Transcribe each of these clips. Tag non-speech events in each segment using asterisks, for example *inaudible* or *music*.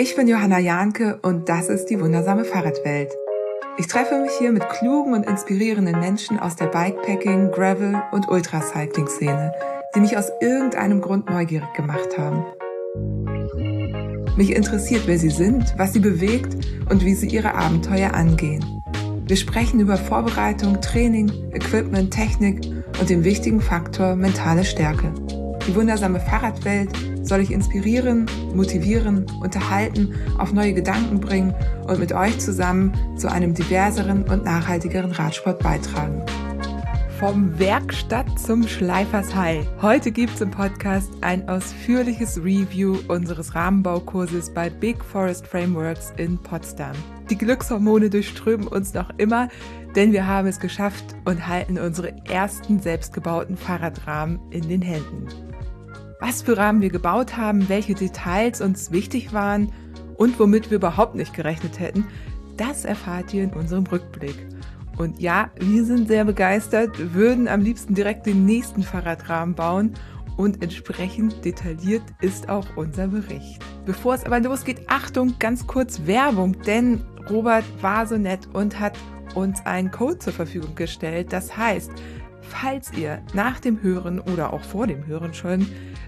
Ich bin Johanna Jahnke und das ist die wundersame Fahrradwelt. Ich treffe mich hier mit klugen und inspirierenden Menschen aus der Bikepacking, Gravel und Ultracycling-Szene, die mich aus irgendeinem Grund neugierig gemacht haben. Mich interessiert, wer sie sind, was sie bewegt und wie sie ihre Abenteuer angehen. Wir sprechen über Vorbereitung, Training, Equipment, Technik und den wichtigen Faktor mentale Stärke. Die wundersame Fahrradwelt soll ich inspirieren, motivieren, unterhalten, auf neue Gedanken bringen und mit euch zusammen zu einem diverseren und nachhaltigeren Radsport beitragen. Vom Werkstatt zum Schleifers High. Heute gibt's im Podcast ein ausführliches Review unseres Rahmenbaukurses bei Big Forest Frameworks in Potsdam. Die Glückshormone durchströmen uns noch immer, denn wir haben es geschafft und halten unsere ersten selbstgebauten Fahrradrahmen in den Händen was für Rahmen wir gebaut haben, welche Details uns wichtig waren und womit wir überhaupt nicht gerechnet hätten, das erfahrt ihr in unserem Rückblick. Und ja, wir sind sehr begeistert, würden am liebsten direkt den nächsten Fahrradrahmen bauen und entsprechend detailliert ist auch unser Bericht. Bevor es aber losgeht, Achtung, ganz kurz Werbung, denn Robert war so nett und hat uns einen Code zur Verfügung gestellt. Das heißt, falls ihr nach dem Hören oder auch vor dem Hören schon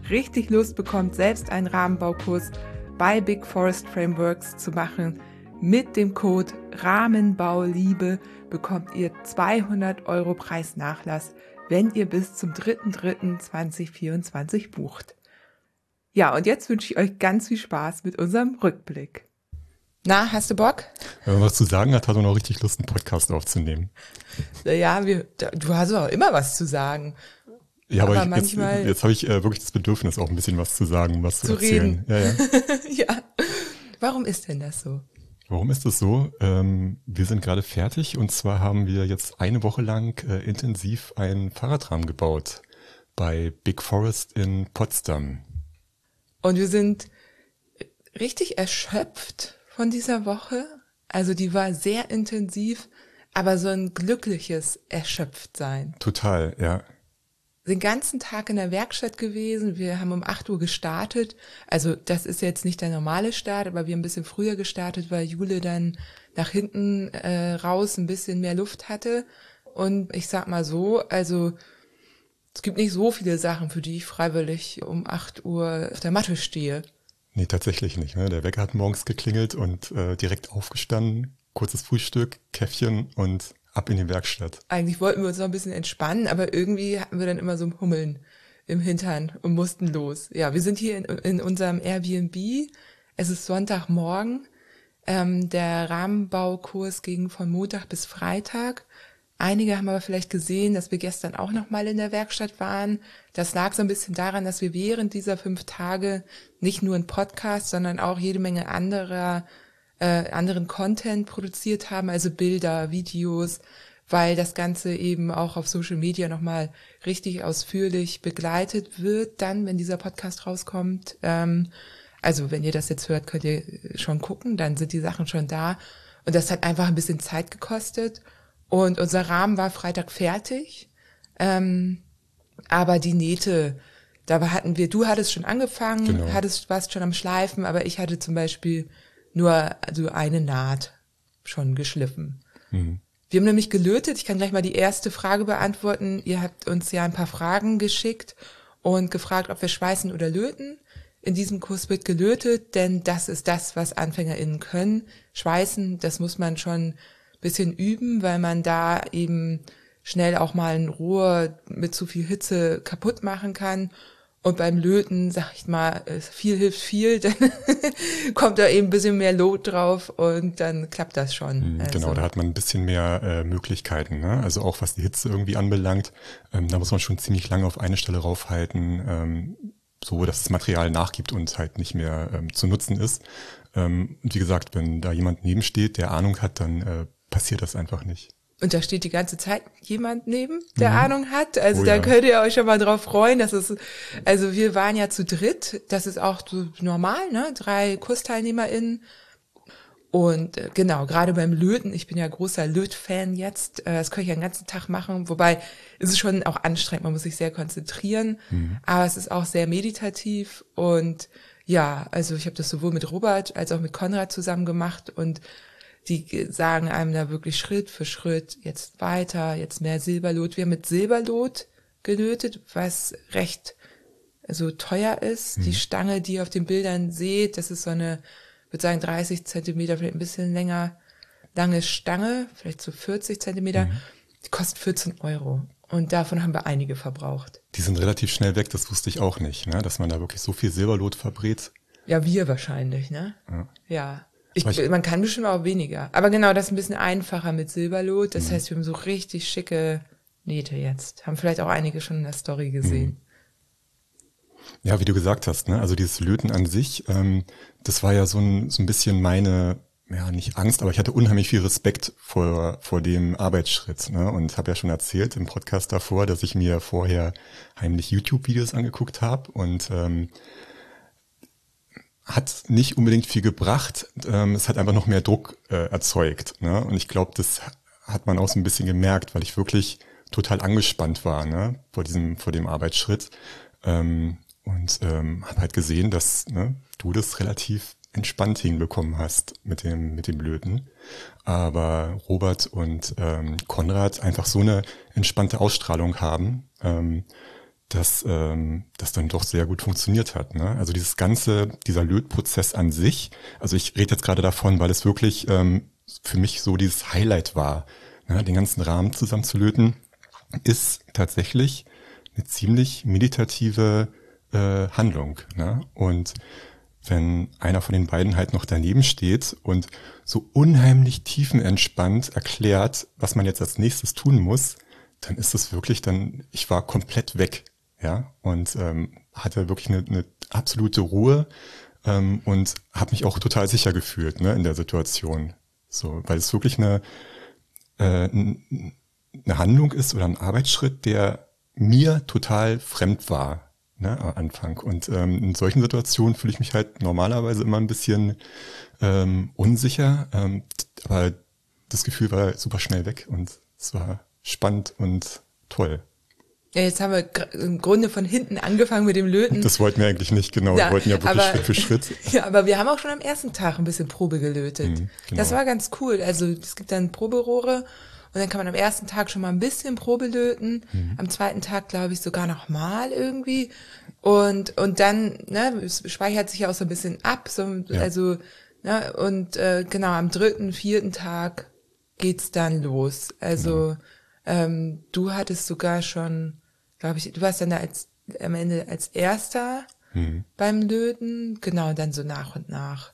richtig Lust bekommt, selbst einen Rahmenbaukurs bei Big Forest Frameworks zu machen, mit dem Code Rahmenbauliebe bekommt ihr 200 Euro Preisnachlass, wenn ihr bis zum 3.3.2024 bucht. Ja, und jetzt wünsche ich euch ganz viel Spaß mit unserem Rückblick. Na, hast du Bock? Wenn man was zu sagen hat, hat man auch richtig Lust, einen Podcast aufzunehmen. Ja, wir, du hast auch immer was zu sagen. Ja, aber, aber ich, jetzt, jetzt habe ich äh, wirklich das Bedürfnis, auch ein bisschen was zu sagen, was zu, zu erzählen. Reden. Ja, ja. *laughs* ja. Warum ist denn das so? Warum ist das so? Ähm, wir sind gerade fertig und zwar haben wir jetzt eine Woche lang äh, intensiv einen Fahrradrahmen gebaut bei Big Forest in Potsdam. Und wir sind richtig erschöpft von dieser Woche. Also die war sehr intensiv, aber so ein glückliches Erschöpftsein. Total, ja den ganzen Tag in der Werkstatt gewesen. Wir haben um 8 Uhr gestartet. Also das ist jetzt nicht der normale Start, aber wir haben ein bisschen früher gestartet, weil Jule dann nach hinten äh, raus ein bisschen mehr Luft hatte. Und ich sag mal so, also es gibt nicht so viele Sachen, für die ich freiwillig um 8 Uhr auf der Matte stehe. Nee, tatsächlich nicht. Ne? Der Wecker hat morgens geklingelt und äh, direkt aufgestanden, kurzes Frühstück, Käffchen und ab in die Werkstatt. Eigentlich wollten wir uns noch ein bisschen entspannen, aber irgendwie hatten wir dann immer so ein Hummeln im Hintern und mussten los. Ja, wir sind hier in, in unserem Airbnb. Es ist Sonntagmorgen. Ähm, der Rahmenbaukurs ging von Montag bis Freitag. Einige haben aber vielleicht gesehen, dass wir gestern auch noch mal in der Werkstatt waren. Das lag so ein bisschen daran, dass wir während dieser fünf Tage nicht nur einen Podcast, sondern auch jede Menge anderer äh, anderen Content produziert haben, also Bilder, Videos, weil das Ganze eben auch auf Social Media nochmal richtig ausführlich begleitet wird, dann, wenn dieser Podcast rauskommt. Ähm, also wenn ihr das jetzt hört, könnt ihr schon gucken, dann sind die Sachen schon da. Und das hat einfach ein bisschen Zeit gekostet. Und unser Rahmen war Freitag fertig. Ähm, aber die Nähte, da hatten wir, du hattest schon angefangen, genau. hattest, warst schon am Schleifen, aber ich hatte zum Beispiel nur also eine Naht schon geschliffen. Mhm. Wir haben nämlich gelötet. Ich kann gleich mal die erste Frage beantworten. Ihr habt uns ja ein paar Fragen geschickt und gefragt, ob wir schweißen oder löten. In diesem Kurs wird gelötet, denn das ist das, was AnfängerInnen können. Schweißen, das muss man schon bisschen üben, weil man da eben schnell auch mal ein Rohr mit zu viel Hitze kaputt machen kann. Und beim Löten, sag ich mal, viel hilft viel, *laughs* dann kommt da eben ein bisschen mehr Lot drauf und dann klappt das schon. Mhm, also. Genau, da hat man ein bisschen mehr äh, Möglichkeiten. Ne? Also auch was die Hitze irgendwie anbelangt, ähm, da muss man schon ziemlich lange auf eine Stelle raufhalten, ähm, so dass das Material nachgibt und halt nicht mehr ähm, zu nutzen ist. Ähm, und wie gesagt, wenn da jemand nebensteht, der Ahnung hat, dann äh, passiert das einfach nicht. Und da steht die ganze Zeit jemand neben, der mhm. Ahnung hat. Also oh, da ja. könnt ihr euch schon mal drauf freuen. dass es, also wir waren ja zu dritt. Das ist auch so normal, ne? Drei KursteilnehmerInnen. Und äh, genau, gerade beim Löten, ich bin ja großer Löt-Fan jetzt, äh, das kann ich ja den ganzen Tag machen, wobei es ist schon auch anstrengend, man muss sich sehr konzentrieren, mhm. aber es ist auch sehr meditativ und ja, also ich habe das sowohl mit Robert als auch mit Konrad zusammen gemacht und die sagen einem da wirklich Schritt für Schritt jetzt weiter, jetzt mehr Silberlot. Wir haben mit Silberlot gelötet, was recht so teuer ist. Mhm. Die Stange, die ihr auf den Bildern seht, das ist so eine, würde sagen 30 Zentimeter, vielleicht ein bisschen länger, lange Stange, vielleicht so 40 Zentimeter, mhm. die kostet 14 Euro. Und davon haben wir einige verbraucht. Die sind relativ schnell weg, das wusste ich auch nicht, ne? dass man da wirklich so viel Silberlot verbrät. Ja, wir wahrscheinlich, ne? Ja. ja. Ich, man kann bestimmt auch weniger. Aber genau, das ist ein bisschen einfacher mit Silberlot. Das mhm. heißt, wir haben so richtig schicke Nähte jetzt. Haben vielleicht auch einige schon in der Story gesehen. Mhm. Ja, wie du gesagt hast, ne? also dieses Löten an sich, ähm, das war ja so ein, so ein bisschen meine ja, nicht Angst, aber ich hatte unheimlich viel Respekt vor, vor dem Arbeitsschritt. Ne? Und habe ja schon erzählt im Podcast davor, dass ich mir vorher heimlich YouTube-Videos angeguckt habe und ähm, hat nicht unbedingt viel gebracht. Ähm, es hat einfach noch mehr Druck äh, erzeugt. Ne? Und ich glaube, das hat man auch so ein bisschen gemerkt, weil ich wirklich total angespannt war ne? vor diesem, vor dem Arbeitsschritt. Ähm, und ähm, habe halt gesehen, dass ne, du das relativ entspannt hinbekommen hast mit dem, mit dem Löten. Aber Robert und ähm, Konrad einfach so eine entspannte Ausstrahlung haben, ähm, dass ähm, das dann doch sehr gut funktioniert hat. Ne? Also dieses ganze, dieser Lötprozess an sich, also ich rede jetzt gerade davon, weil es wirklich ähm, für mich so dieses Highlight war, ne? den ganzen Rahmen zusammen zu löten, ist tatsächlich eine ziemlich meditative äh, Handlung. Ne? Und wenn einer von den beiden halt noch daneben steht und so unheimlich tiefenentspannt erklärt, was man jetzt als nächstes tun muss, dann ist es wirklich dann, ich war komplett weg, ja, und ähm, hatte wirklich eine, eine absolute Ruhe ähm, und habe mich auch total sicher gefühlt ne, in der Situation. So, weil es wirklich eine, äh, eine Handlung ist oder ein Arbeitsschritt, der mir total fremd war ne, am Anfang. Und ähm, in solchen Situationen fühle ich mich halt normalerweise immer ein bisschen ähm, unsicher, ähm, aber das Gefühl war super schnell weg und es war spannend und toll. Ja, jetzt haben wir im Grunde von hinten angefangen mit dem Löten. Das wollten wir eigentlich nicht, genau. Ja, wir wollten ja wirklich aber, Schritt für *laughs* Schritt. Ja, aber wir haben auch schon am ersten Tag ein bisschen Probe gelötet. Mhm, genau. Das war ganz cool. Also es gibt dann Proberohre und dann kann man am ersten Tag schon mal ein bisschen Probe löten. Mhm. Am zweiten Tag, glaube ich, sogar noch mal irgendwie. Und, und dann, ne, es speichert sich ja auch so ein bisschen ab. So, ja. Also, ne, und äh, genau, am dritten, vierten Tag geht's dann los. Also, mhm. ähm, du hattest sogar schon, glaube ich, du warst dann da als am Ende als erster mhm. beim Löten. Genau, dann so nach und nach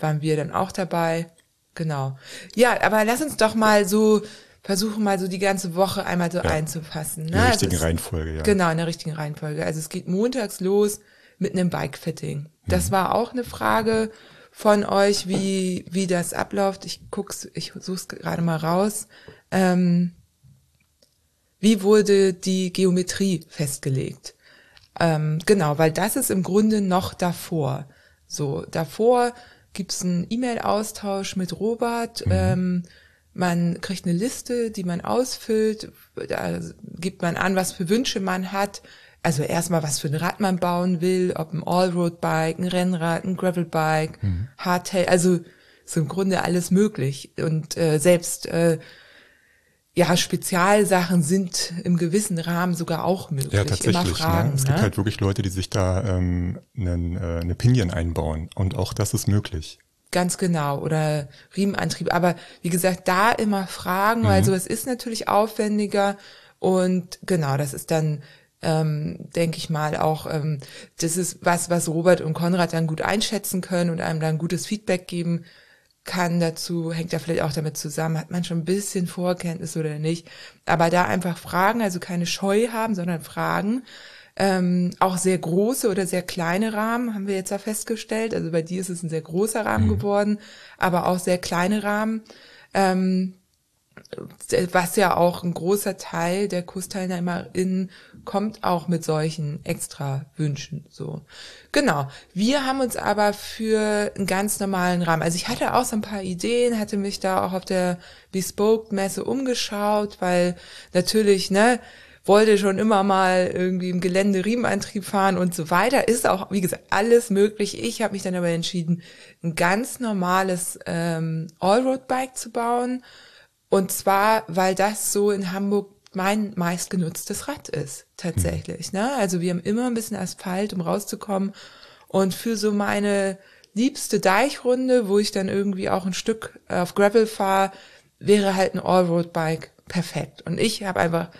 waren wir dann auch dabei. Genau. Ja, aber lass uns doch mal so versuchen mal so die ganze Woche einmal so ja. einzufassen. Ne? In der richtigen also Reihenfolge, ja. Genau, in der richtigen Reihenfolge. Also es geht montags los mit einem Bike-Fitting. Das mhm. war auch eine Frage von euch, wie, wie das abläuft. Ich guck's, ich such's gerade mal raus. Ähm, wie wurde die Geometrie festgelegt? Ähm, genau, weil das ist im Grunde noch davor. So, davor gibt's einen E-Mail-Austausch mit Robert. Mhm. Ähm, man kriegt eine Liste, die man ausfüllt. Da gibt man an, was für Wünsche man hat. Also erstmal, was für ein Rad man bauen will, ob ein Allroad-Bike, ein Rennrad, ein Gravelbike, mhm. Hardtail. Also ist im Grunde alles möglich. Und äh, selbst äh, ja, Spezialsachen sind im gewissen Rahmen sogar auch möglich. Ja, tatsächlich. Immer fragen, ne? Es ne? gibt halt wirklich Leute, die sich da ähm, einen, äh, eine Pinion einbauen. Und auch das ist möglich. Ganz genau. Oder Riemenantrieb. Aber wie gesagt, da immer fragen, mhm. weil sowas ist natürlich aufwendiger. Und genau, das ist dann, ähm, denke ich mal, auch, ähm, das ist was, was Robert und Konrad dann gut einschätzen können und einem dann gutes Feedback geben kann dazu, hängt ja vielleicht auch damit zusammen, hat man schon ein bisschen Vorkenntnis oder nicht. Aber da einfach fragen, also keine Scheu haben, sondern fragen. Ähm, auch sehr große oder sehr kleine Rahmen haben wir jetzt ja festgestellt. Also bei dir ist es ein sehr großer Rahmen mhm. geworden, aber auch sehr kleine Rahmen. Ähm, was ja auch ein großer Teil der KursteilnehmerInnen kommt auch mit solchen extra Wünschen, so. Genau. Wir haben uns aber für einen ganz normalen Rahmen, also ich hatte auch so ein paar Ideen, hatte mich da auch auf der Bespoke Messe umgeschaut, weil natürlich, ne, wollte schon immer mal irgendwie im Gelände Riemenantrieb fahren und so weiter. Ist auch, wie gesagt, alles möglich. Ich habe mich dann aber entschieden, ein ganz normales ähm, Allroad-Bike zu bauen. Und zwar, weil das so in Hamburg mein meistgenutztes Rad ist, tatsächlich. Ne? Also wir haben immer ein bisschen Asphalt, um rauszukommen. Und für so meine liebste Deichrunde, wo ich dann irgendwie auch ein Stück auf Gravel fahre, wäre halt ein Allroad-Bike perfekt. Und ich habe einfach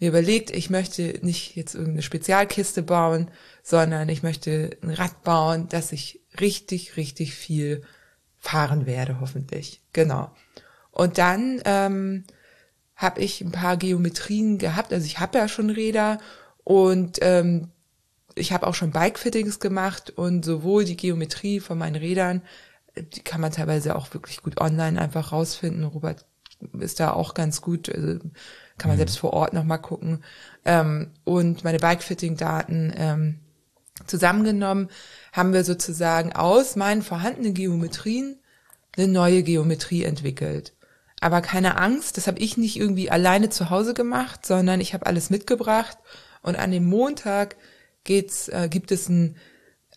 mir überlegt, ich möchte nicht jetzt irgendeine Spezialkiste bauen, sondern ich möchte ein Rad bauen, das ich richtig, richtig viel fahren werde, hoffentlich. Genau. Und dann ähm, habe ich ein paar Geometrien gehabt. Also ich habe ja schon Räder und ähm, ich habe auch schon Bike-Fittings gemacht und sowohl die Geometrie von meinen Rädern, die kann man teilweise auch wirklich gut online einfach rausfinden. Robert ist da auch ganz gut, also kann man mhm. selbst vor Ort nochmal gucken. Ähm, und meine Bike-Fitting-Daten ähm, zusammengenommen haben wir sozusagen aus meinen vorhandenen Geometrien eine neue Geometrie entwickelt. Aber keine Angst, das habe ich nicht irgendwie alleine zu Hause gemacht, sondern ich habe alles mitgebracht und an dem Montag geht's, äh, gibt es ein,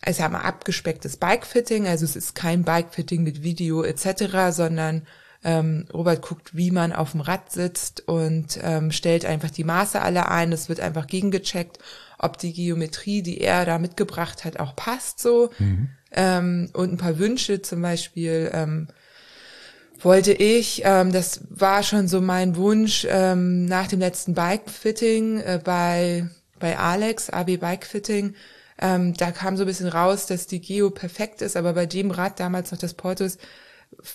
ich sag mal, abgespecktes Bikefitting. Also es ist kein Bikefitting mit Video etc., sondern ähm, Robert guckt, wie man auf dem Rad sitzt und ähm, stellt einfach die Maße alle ein. Es wird einfach gegengecheckt, ob die Geometrie, die er da mitgebracht hat, auch passt so. Mhm. Ähm, und ein paar Wünsche zum Beispiel. Ähm, wollte ich, ähm, das war schon so mein Wunsch ähm, nach dem letzten Bike-Fitting äh, bei, bei Alex, AB Bike-Fitting, ähm, da kam so ein bisschen raus, dass die Geo perfekt ist, aber bei dem Rad damals noch das Portus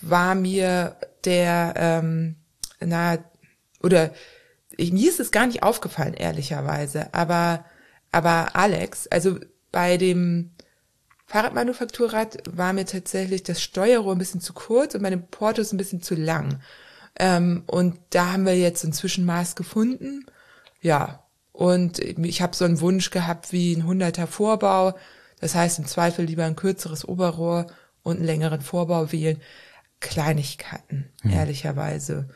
war mir der, ähm, na, oder ich, mir ist es gar nicht aufgefallen, ehrlicherweise, aber, aber Alex, also bei dem Fahrradmanufakturrad war mir tatsächlich das Steuerrohr ein bisschen zu kurz und meine Portos ein bisschen zu lang. Ähm, und da haben wir jetzt ein Zwischenmaß gefunden. Ja, und ich habe so einen Wunsch gehabt wie ein 100er Vorbau. Das heißt im Zweifel lieber ein kürzeres Oberrohr und einen längeren Vorbau wählen. Kleinigkeiten, hm. ehrlicherweise.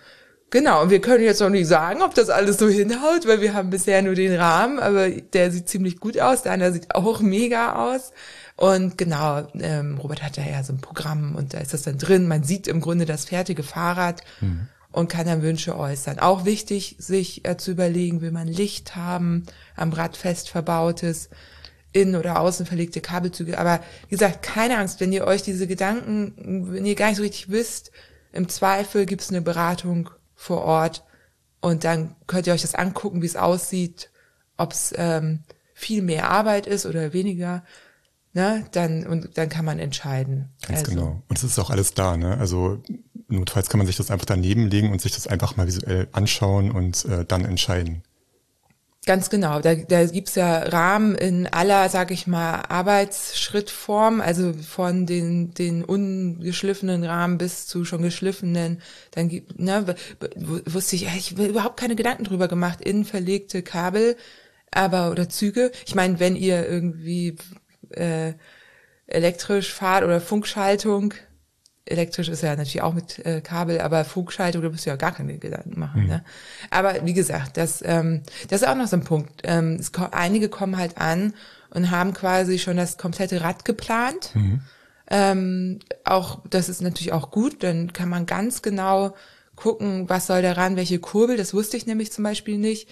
Genau, und wir können jetzt noch nicht sagen, ob das alles so hinhaut, weil wir haben bisher nur den Rahmen, aber der sieht ziemlich gut aus, der andere sieht auch mega aus. Und genau, ähm, Robert hat da ja so ein Programm und da ist das dann drin. Man sieht im Grunde das fertige Fahrrad mhm. und kann dann Wünsche äußern. Auch wichtig, sich äh, zu überlegen, will man Licht haben, am Rad fest verbautes, innen oder außen verlegte Kabelzüge. Aber wie gesagt, keine Angst, wenn ihr euch diese Gedanken, wenn ihr gar nicht so richtig wisst, im Zweifel gibt's eine Beratung vor Ort und dann könnt ihr euch das angucken, wie es aussieht, ob es ähm, viel mehr Arbeit ist oder weniger ne, dann, und dann kann man entscheiden. Ganz also. genau. Und es ist auch alles da, ne? Also notfalls kann man sich das einfach daneben legen und sich das einfach mal visuell anschauen und äh, dann entscheiden. Ganz genau. Da, da gibt's ja Rahmen in aller, sag ich mal, Arbeitsschrittform, also von den, den ungeschliffenen Rahmen bis zu schon geschliffenen. Dann gibt, ne, wusste ich, ich habe überhaupt keine Gedanken drüber gemacht, in verlegte Kabel, aber oder Züge. Ich meine, wenn ihr irgendwie äh, elektrisch fahrt oder Funkschaltung. Elektrisch ist ja natürlich auch mit äh, Kabel, aber Funkschaltung, da musst du ja gar keine Gedanken machen. Mhm. Ne? Aber wie gesagt, das, ähm, das ist auch noch so ein Punkt. Ähm, es, einige kommen halt an und haben quasi schon das komplette Rad geplant. Mhm. Ähm, auch das ist natürlich auch gut, dann kann man ganz genau gucken, was soll daran, welche Kurbel, das wusste ich nämlich zum Beispiel nicht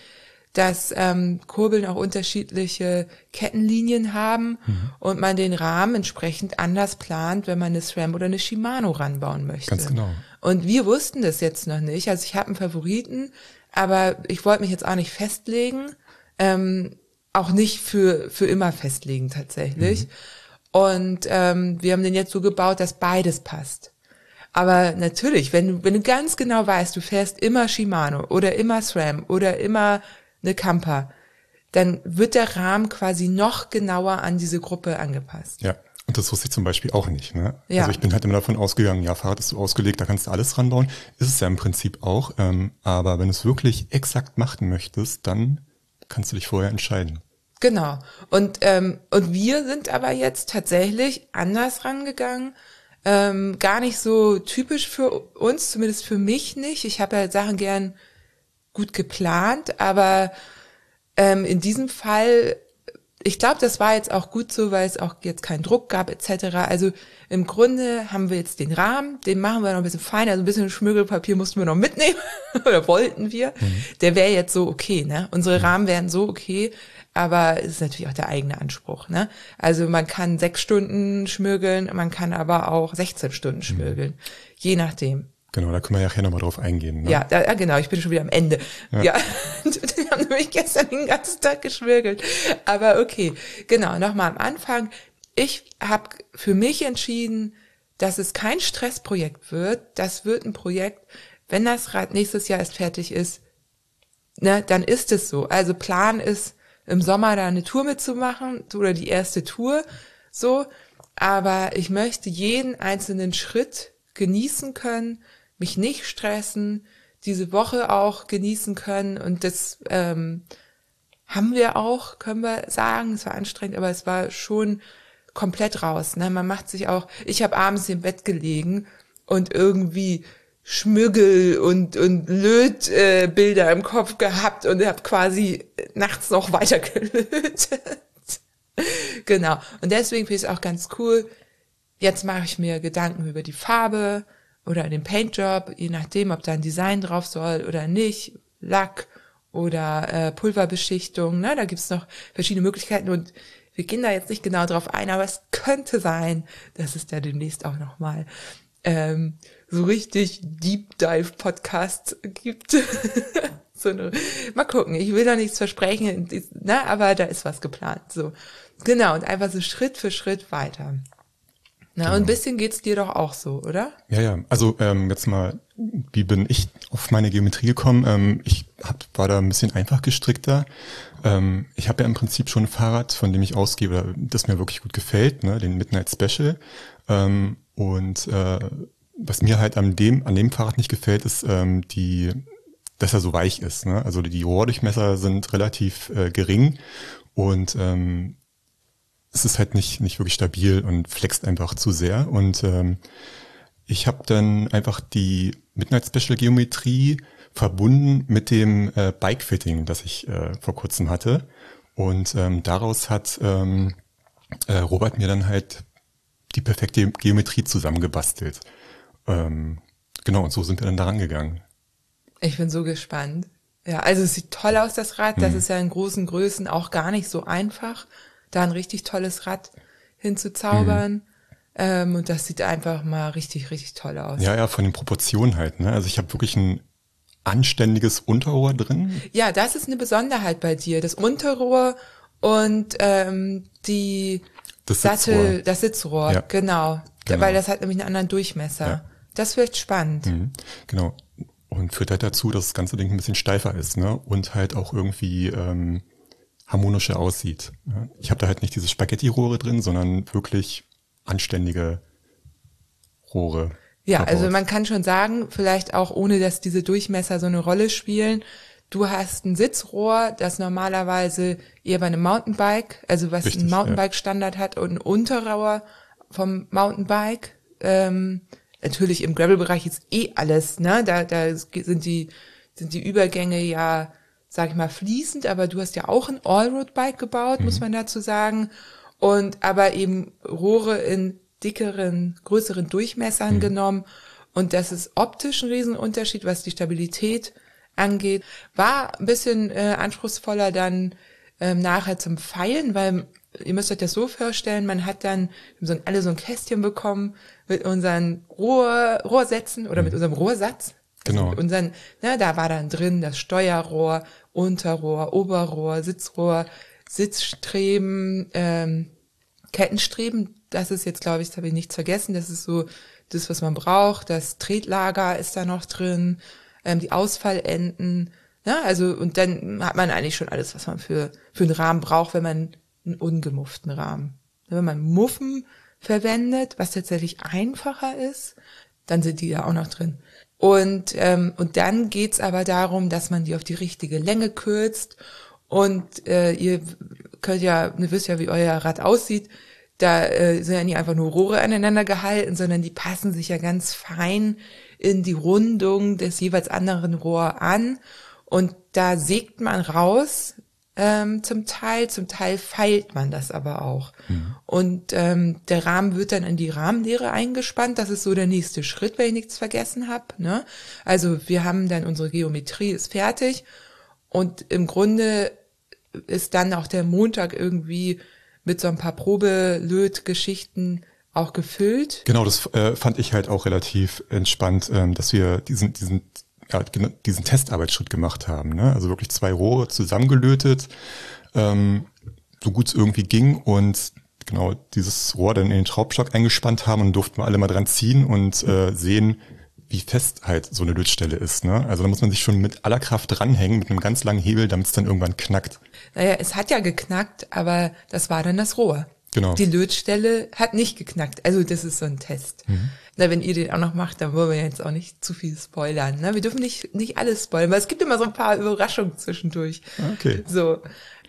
dass ähm, Kurbeln auch unterschiedliche Kettenlinien haben mhm. und man den Rahmen entsprechend anders plant, wenn man eine SRAM oder eine Shimano ranbauen möchte. Ganz genau. Und wir wussten das jetzt noch nicht. Also ich habe einen Favoriten, aber ich wollte mich jetzt auch nicht festlegen, ähm, auch nicht für für immer festlegen tatsächlich. Mhm. Und ähm, wir haben den jetzt so gebaut, dass beides passt. Aber natürlich, wenn du, wenn du ganz genau weißt, du fährst immer Shimano oder immer SRAM oder immer eine Camper, dann wird der Rahmen quasi noch genauer an diese Gruppe angepasst. Ja. Und das wusste ich zum Beispiel auch nicht. Ne? Ja. Also ich bin halt immer davon ausgegangen, ja, Fahrrad ist so ausgelegt, da kannst du alles ranbauen. Ist es ja im Prinzip auch. Ähm, aber wenn du es wirklich exakt machen möchtest, dann kannst du dich vorher entscheiden. Genau. Und, ähm, und wir sind aber jetzt tatsächlich anders rangegangen. Ähm, gar nicht so typisch für uns, zumindest für mich nicht. Ich habe ja Sachen gern gut geplant, aber ähm, in diesem Fall, ich glaube, das war jetzt auch gut so, weil es auch jetzt keinen Druck gab etc. Also im Grunde haben wir jetzt den Rahmen, den machen wir noch ein bisschen feiner, also ein bisschen Schmögelpapier mussten wir noch mitnehmen *laughs* oder wollten wir. Mhm. Der wäre jetzt so okay, ne? Unsere mhm. Rahmen wären so okay, aber es ist natürlich auch der eigene Anspruch, ne? Also man kann sechs Stunden schmögeln, man kann aber auch 16 Stunden schmögeln, mhm. je nachdem. Genau, da können wir ja nochmal drauf eingehen. Ne? Ja, da, genau, ich bin schon wieder am Ende. Ja. ja. *laughs* Wir haben nämlich gestern den ganzen Tag geschwürgelt. Aber okay, genau, nochmal am Anfang. Ich habe für mich entschieden, dass es kein Stressprojekt wird. Das wird ein Projekt, wenn das Rad nächstes Jahr erst fertig ist, ne, dann ist es so. Also Plan ist, im Sommer da eine Tour mitzumachen oder die erste Tour, so. Aber ich möchte jeden einzelnen Schritt genießen können mich nicht stressen, diese Woche auch genießen können und das ähm, haben wir auch, können wir sagen. Es war anstrengend, aber es war schon komplett raus. Ne? Man macht sich auch, ich habe abends im Bett gelegen und irgendwie Schmüggel und und Lötbilder äh, im Kopf gehabt und habe quasi nachts noch weiter *laughs* gelötet. genau. Und deswegen finde ich es auch ganz cool. Jetzt mache ich mir Gedanken über die Farbe, oder den Paintjob, je nachdem, ob da ein Design drauf soll oder nicht, Lack oder äh, Pulverbeschichtung. Ne? Da gibt's noch verschiedene Möglichkeiten und wir gehen da jetzt nicht genau drauf ein, aber es könnte sein, dass es da demnächst auch nochmal ähm, so richtig Deep Dive Podcasts gibt. *laughs* so eine, mal gucken, ich will da nichts versprechen, ne, aber da ist was geplant. So. Genau, und einfach so Schritt für Schritt weiter. Na, genau. und ein bisschen geht's dir doch auch so, oder? Ja, ja. Also ähm, jetzt mal, wie bin ich auf meine Geometrie gekommen? Ähm, ich hab, war da ein bisschen einfach gestrickter. Ähm, ich habe ja im Prinzip schon ein Fahrrad, von dem ich ausgebe, das mir wirklich gut gefällt, ne, den Midnight Special. Ähm, und äh, was mir halt an dem, an dem Fahrrad nicht gefällt, ist ähm, die, dass er so weich ist. Ne? Also die Rohrdurchmesser sind relativ äh, gering und ähm, es ist halt nicht, nicht wirklich stabil und flext einfach zu sehr. Und ähm, ich habe dann einfach die Midnight Special Geometrie verbunden mit dem äh, Bike Fitting, das ich äh, vor kurzem hatte. Und ähm, daraus hat ähm, äh, Robert mir dann halt die perfekte Geometrie zusammengebastelt. Ähm, genau, und so sind wir dann daran gegangen. Ich bin so gespannt. Ja, also es sieht toll aus, das Rad. Das hm. ist ja in großen Größen auch gar nicht so einfach da ein richtig tolles Rad hinzuzaubern. Mhm. Ähm, und das sieht einfach mal richtig, richtig toll aus. Ja, ja, von den Proportionen halt. Ne? Also ich habe wirklich ein anständiges Unterrohr drin. Ja, das ist eine Besonderheit bei dir. Das Unterrohr und ähm, die das Sattel, Sitzrohr. das Sitzrohr, ja. genau. genau. Weil das hat nämlich einen anderen Durchmesser. Ja. Das wird spannend. Mhm. Genau. Und führt halt dazu, dass das ganze Ding ein bisschen steifer ist, ne? Und halt auch irgendwie ähm, harmonischer aussieht. Ich habe da halt nicht diese Spaghetti-Rohre drin, sondern wirklich anständige Rohre. Ja, verbaut. also man kann schon sagen, vielleicht auch ohne dass diese Durchmesser so eine Rolle spielen, du hast ein Sitzrohr, das normalerweise eher bei einem Mountainbike, also was Richtig, ein Mountainbike-Standard ja. hat und ein Unterrohr vom Mountainbike. Ähm, natürlich im Gravel-Bereich ist eh alles, ne? Da, da sind die, sind die Übergänge ja sag ich mal, fließend, aber du hast ja auch ein Allroad-Bike gebaut, mhm. muss man dazu sagen. Und aber eben Rohre in dickeren, größeren Durchmessern mhm. genommen. Und das ist optisch ein Riesenunterschied, was die Stabilität angeht. War ein bisschen äh, anspruchsvoller dann ähm, nachher zum Feilen, weil ihr müsst euch das so vorstellen, man hat dann so ein, alle so ein Kästchen bekommen mit unseren Rohr, Rohrsätzen oder mhm. mit unserem Rohrsatz. Genau. Also unseren, ne, da war dann drin das Steuerrohr, Unterrohr, Oberrohr, Sitzrohr, Sitzstreben, ähm, Kettenstreben. Das ist jetzt, glaube ich, das habe ich nichts vergessen. Das ist so das, was man braucht. Das Tretlager ist da noch drin, ähm, die Ausfallenden. Ja, also und dann hat man eigentlich schon alles, was man für für einen Rahmen braucht, wenn man einen ungemufften Rahmen. Wenn man Muffen verwendet, was tatsächlich einfacher ist, dann sind die ja auch noch drin. Und, ähm, und dann geht's aber darum, dass man die auf die richtige Länge kürzt. Und äh, ihr könnt ja, ihr wisst ja, wie euer Rad aussieht. Da äh, sind ja nicht einfach nur Rohre aneinander gehalten, sondern die passen sich ja ganz fein in die Rundung des jeweils anderen Rohr an. Und da sägt man raus, ähm, zum Teil, zum Teil feilt man das aber auch. Mhm. Und ähm, der Rahmen wird dann in die Rahmenlehre eingespannt. Das ist so der nächste Schritt, wenn ich nichts vergessen habe. Ne? Also wir haben dann unsere Geometrie ist fertig und im Grunde ist dann auch der Montag irgendwie mit so ein paar Probelötgeschichten auch gefüllt. Genau, das äh, fand ich halt auch relativ entspannt, ähm, dass wir diesen, diesen, ja, diesen Testarbeitsschritt gemacht haben. Ne? Also wirklich zwei Rohre zusammengelötet, ähm, so gut es irgendwie ging und genau dieses Rohr dann in den Schraubstock eingespannt haben und durften wir alle mal dran ziehen und äh, sehen, wie fest halt so eine Lötstelle ist. Ne? Also da muss man sich schon mit aller Kraft dranhängen, mit einem ganz langen Hebel, damit es dann irgendwann knackt. Naja, es hat ja geknackt, aber das war dann das Rohr. Genau. Die Lötstelle hat nicht geknackt. Also das ist so ein Test. Mhm. Na, wenn ihr den auch noch macht, dann wollen wir jetzt auch nicht zu viel spoilern. Ne? Wir dürfen nicht, nicht alles spoilern, weil es gibt immer so ein paar Überraschungen zwischendurch. Okay. So,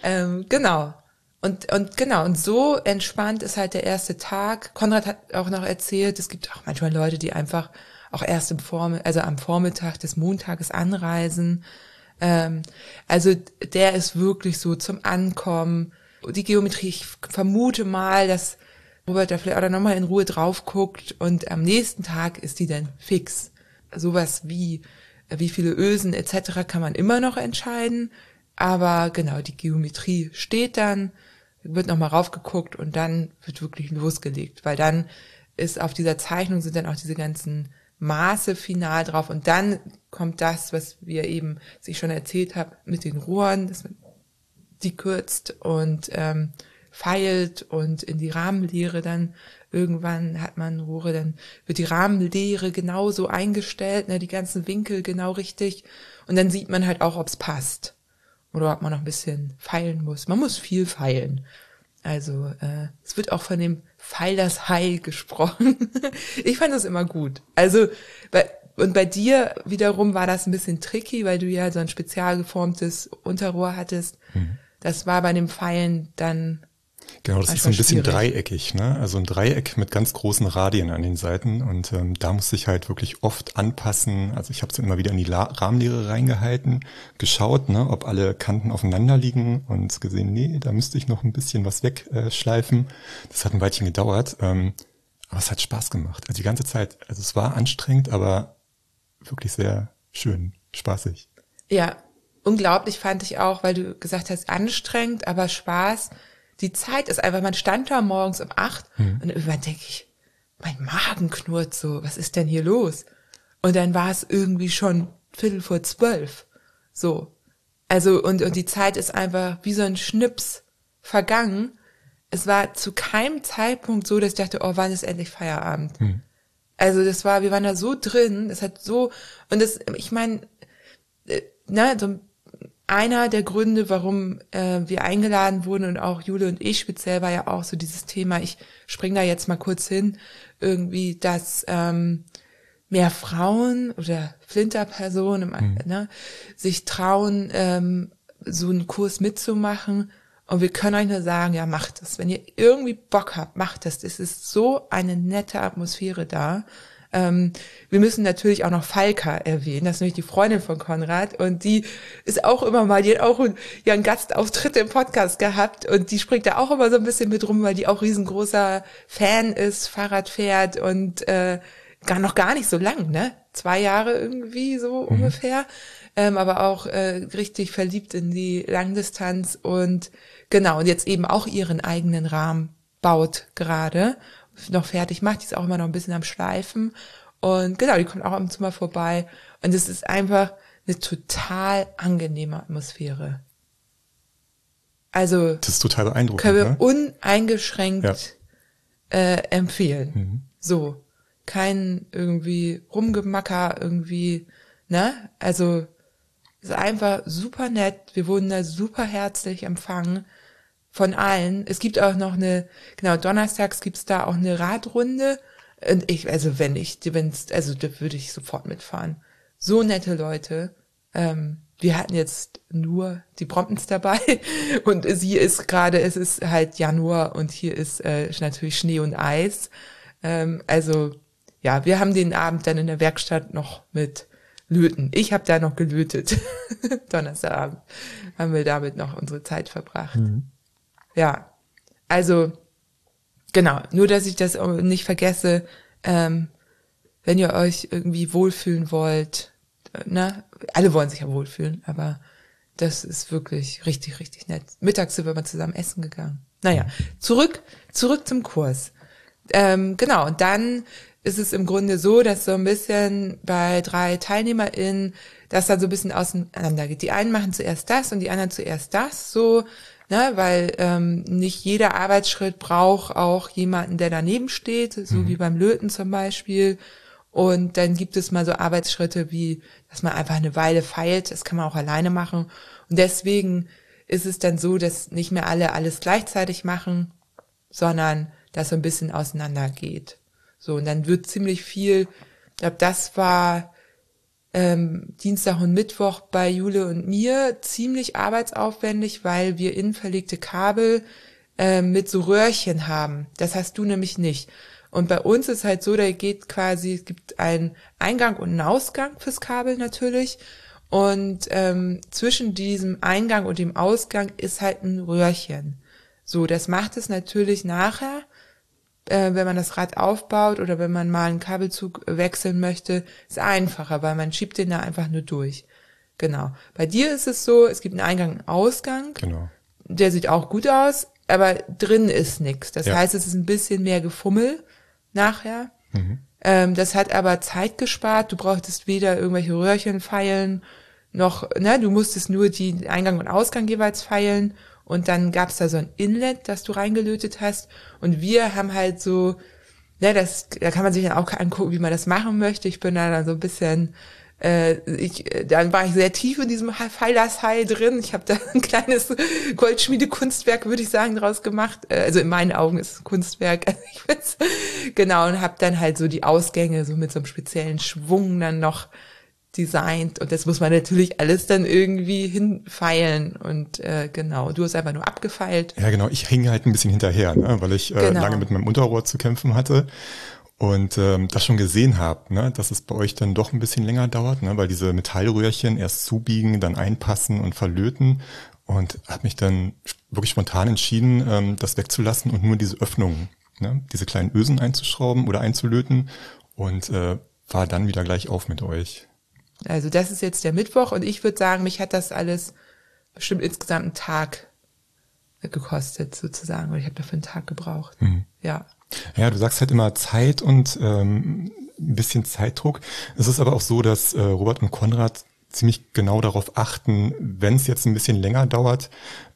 ähm, genau. Und, und genau, und so entspannt ist halt der erste Tag. Konrad hat auch noch erzählt, es gibt auch manchmal Leute, die einfach auch erst im Vorm also am Vormittag des Montages anreisen. Ähm, also der ist wirklich so zum Ankommen. Die Geometrie, ich vermute mal, dass Robert da vielleicht auch nochmal in Ruhe drauf guckt und am nächsten Tag ist die dann fix. Sowas wie, wie viele Ösen etc. kann man immer noch entscheiden. Aber genau, die Geometrie steht dann, wird nochmal raufgeguckt und dann wird wirklich losgelegt, weil dann ist auf dieser Zeichnung sind dann auch diese ganzen Maße final drauf und dann kommt das, was wir eben, was ich schon erzählt habe, mit den Rohren, dass man die kürzt und ähm, feilt und in die Rahmenlehre dann irgendwann hat man Rohre, dann wird die Rahmenlehre genauso eingestellt, ne, die ganzen Winkel genau richtig und dann sieht man halt auch, ob es passt oder ob man noch ein bisschen feilen muss. Man muss viel feilen. Also äh, es wird auch von dem Pfeil das Hai *laughs* gesprochen. ich fand das immer gut. Also bei, und bei dir wiederum war das ein bisschen tricky, weil du ja so ein spezial geformtes Unterrohr hattest. Mhm. Das war bei den Pfeilen dann Genau, das ist so ein bisschen schwierig. dreieckig, ne? Also ein Dreieck mit ganz großen Radien an den Seiten und ähm, da muss ich halt wirklich oft anpassen. Also ich habe es immer wieder in die La Rahmenlehre reingehalten, geschaut, ne, ob alle Kanten aufeinander liegen und gesehen, nee, da müsste ich noch ein bisschen was wegschleifen. Das hat ein Weilchen gedauert, ähm, aber es hat Spaß gemacht. Also die ganze Zeit. Also es war anstrengend, aber wirklich sehr schön, spaßig. Ja, unglaublich fand ich auch, weil du gesagt hast, anstrengend, aber Spaß die Zeit ist einfach, man stand da morgens um acht mhm. und irgendwann denke ich, mein Magen knurrt so, was ist denn hier los? Und dann war es irgendwie schon Viertel vor zwölf. So. Also, und, und die Zeit ist einfach wie so ein Schnips vergangen. Es war zu keinem Zeitpunkt so, dass ich dachte, oh, wann ist endlich Feierabend? Mhm. Also, das war, wir waren da so drin, das hat so, und das, ich meine, äh, ne, so einer der Gründe, warum äh, wir eingeladen wurden und auch Jule und ich speziell war ja auch so dieses Thema, ich spring da jetzt mal kurz hin, irgendwie, dass ähm, mehr Frauen oder Flinterpersonen mhm. ne, sich trauen, ähm, so einen Kurs mitzumachen. Und wir können euch nur sagen, ja, macht das. Wenn ihr irgendwie Bock habt, macht das. Es ist so eine nette Atmosphäre da. Ähm, wir müssen natürlich auch noch Falka erwähnen, das ist nämlich die Freundin von Konrad und die ist auch immer mal, die hat auch einen, ja, einen Gastauftritt im Podcast gehabt und die springt da auch immer so ein bisschen mit rum, weil die auch riesengroßer Fan ist, Fahrrad fährt und äh, gar noch gar nicht so lang, ne? Zwei Jahre irgendwie so mhm. ungefähr. Ähm, aber auch äh, richtig verliebt in die Langdistanz und genau, und jetzt eben auch ihren eigenen Rahmen baut gerade noch fertig macht. Die ist auch immer noch ein bisschen am Schleifen. Und genau, die kommt auch im Zimmer vorbei. Und es ist einfach eine total angenehme Atmosphäre. Also das ist total beeindruckend. Können wir ne? uneingeschränkt ja. äh, empfehlen. Mhm. So. Kein irgendwie Rumgemacker, irgendwie, ne? Also ist einfach super nett. Wir wurden da super herzlich empfangen von allen. Es gibt auch noch eine, genau, donnerstags gibt's da auch eine Radrunde. Und ich, also wenn ich, wenn's, also da würde ich sofort mitfahren. So nette Leute. Ähm, wir hatten jetzt nur die Bromptons dabei *laughs* und sie ist gerade, es ist halt Januar und hier ist äh, natürlich Schnee und Eis. Ähm, also ja, wir haben den Abend dann in der Werkstatt noch mit löten. Ich habe da noch gelötet. *laughs* Donnerstagabend haben wir damit noch unsere Zeit verbracht. Mhm. Ja, also genau, nur dass ich das nicht vergesse, ähm, wenn ihr euch irgendwie wohlfühlen wollt, ne, alle wollen sich ja wohlfühlen, aber das ist wirklich richtig, richtig nett. Mittags sind wir mal zusammen essen gegangen. Naja, zurück, zurück zum Kurs. Ähm, genau, und dann ist es im Grunde so, dass so ein bisschen bei drei TeilnehmerInnen das dann so ein bisschen auseinander geht. Die einen machen zuerst das und die anderen zuerst das, so, ne, weil ähm, nicht jeder Arbeitsschritt braucht auch jemanden, der daneben steht, so mhm. wie beim Löten zum Beispiel. Und dann gibt es mal so Arbeitsschritte wie, dass man einfach eine Weile feilt. Das kann man auch alleine machen. Und deswegen ist es dann so, dass nicht mehr alle alles gleichzeitig machen, sondern das so ein bisschen auseinander geht. So, und dann wird ziemlich viel, ich glaube, das war ähm, Dienstag und Mittwoch bei Jule und mir ziemlich arbeitsaufwendig, weil wir innenverlegte Kabel äh, mit so Röhrchen haben. Das hast du nämlich nicht. Und bei uns ist halt so, da geht quasi, es gibt einen Eingang und einen Ausgang fürs Kabel natürlich. Und ähm, zwischen diesem Eingang und dem Ausgang ist halt ein Röhrchen. So, das macht es natürlich nachher äh, wenn man das Rad aufbaut oder wenn man mal einen Kabelzug wechseln möchte, ist einfacher, weil man schiebt den da einfach nur durch. Genau. Bei dir ist es so, es gibt einen Eingang und Ausgang. Genau. Der sieht auch gut aus, aber drin ist nichts. Das ja. heißt, es ist ein bisschen mehr Gefummel nachher. Mhm. Ähm, das hat aber Zeit gespart. Du brauchtest weder irgendwelche Röhrchen feilen, noch, ne, du musstest nur die Eingang und Ausgang jeweils feilen und dann gab's da so ein Inlet, das du reingelötet hast. Und wir haben halt so, ne, das, da kann man sich dann auch angucken, wie man das machen möchte. Ich bin da dann so ein bisschen, äh, ich, dann war ich sehr tief in diesem Pfeilershai drin. Ich habe da ein kleines Goldschmiedekunstwerk, würde ich sagen, draus gemacht. Äh, also in meinen Augen ist es Kunstwerk. *laughs* genau, und habe dann halt so die Ausgänge so mit so einem speziellen Schwung dann noch designt und das muss man natürlich alles dann irgendwie hinfeilen und äh, genau, du hast einfach nur abgefeilt. Ja genau, ich hing halt ein bisschen hinterher, ne, weil ich äh, genau. lange mit meinem Unterrohr zu kämpfen hatte und ähm, das schon gesehen habe, ne, dass es bei euch dann doch ein bisschen länger dauert, ne, weil diese Metallröhrchen erst zubiegen, dann einpassen und verlöten und habe mich dann wirklich spontan entschieden, ähm, das wegzulassen und nur diese Öffnungen, ne, diese kleinen Ösen einzuschrauben oder einzulöten und äh, war dann wieder gleich auf mit euch. Also das ist jetzt der Mittwoch und ich würde sagen, mich hat das alles bestimmt insgesamt einen Tag gekostet sozusagen, weil ich habe dafür einen Tag gebraucht. Mhm. Ja. Ja, du sagst halt immer Zeit und ähm, ein bisschen Zeitdruck. Es ist aber auch so, dass äh, Robert und Konrad ziemlich genau darauf achten, wenn es jetzt ein bisschen länger dauert,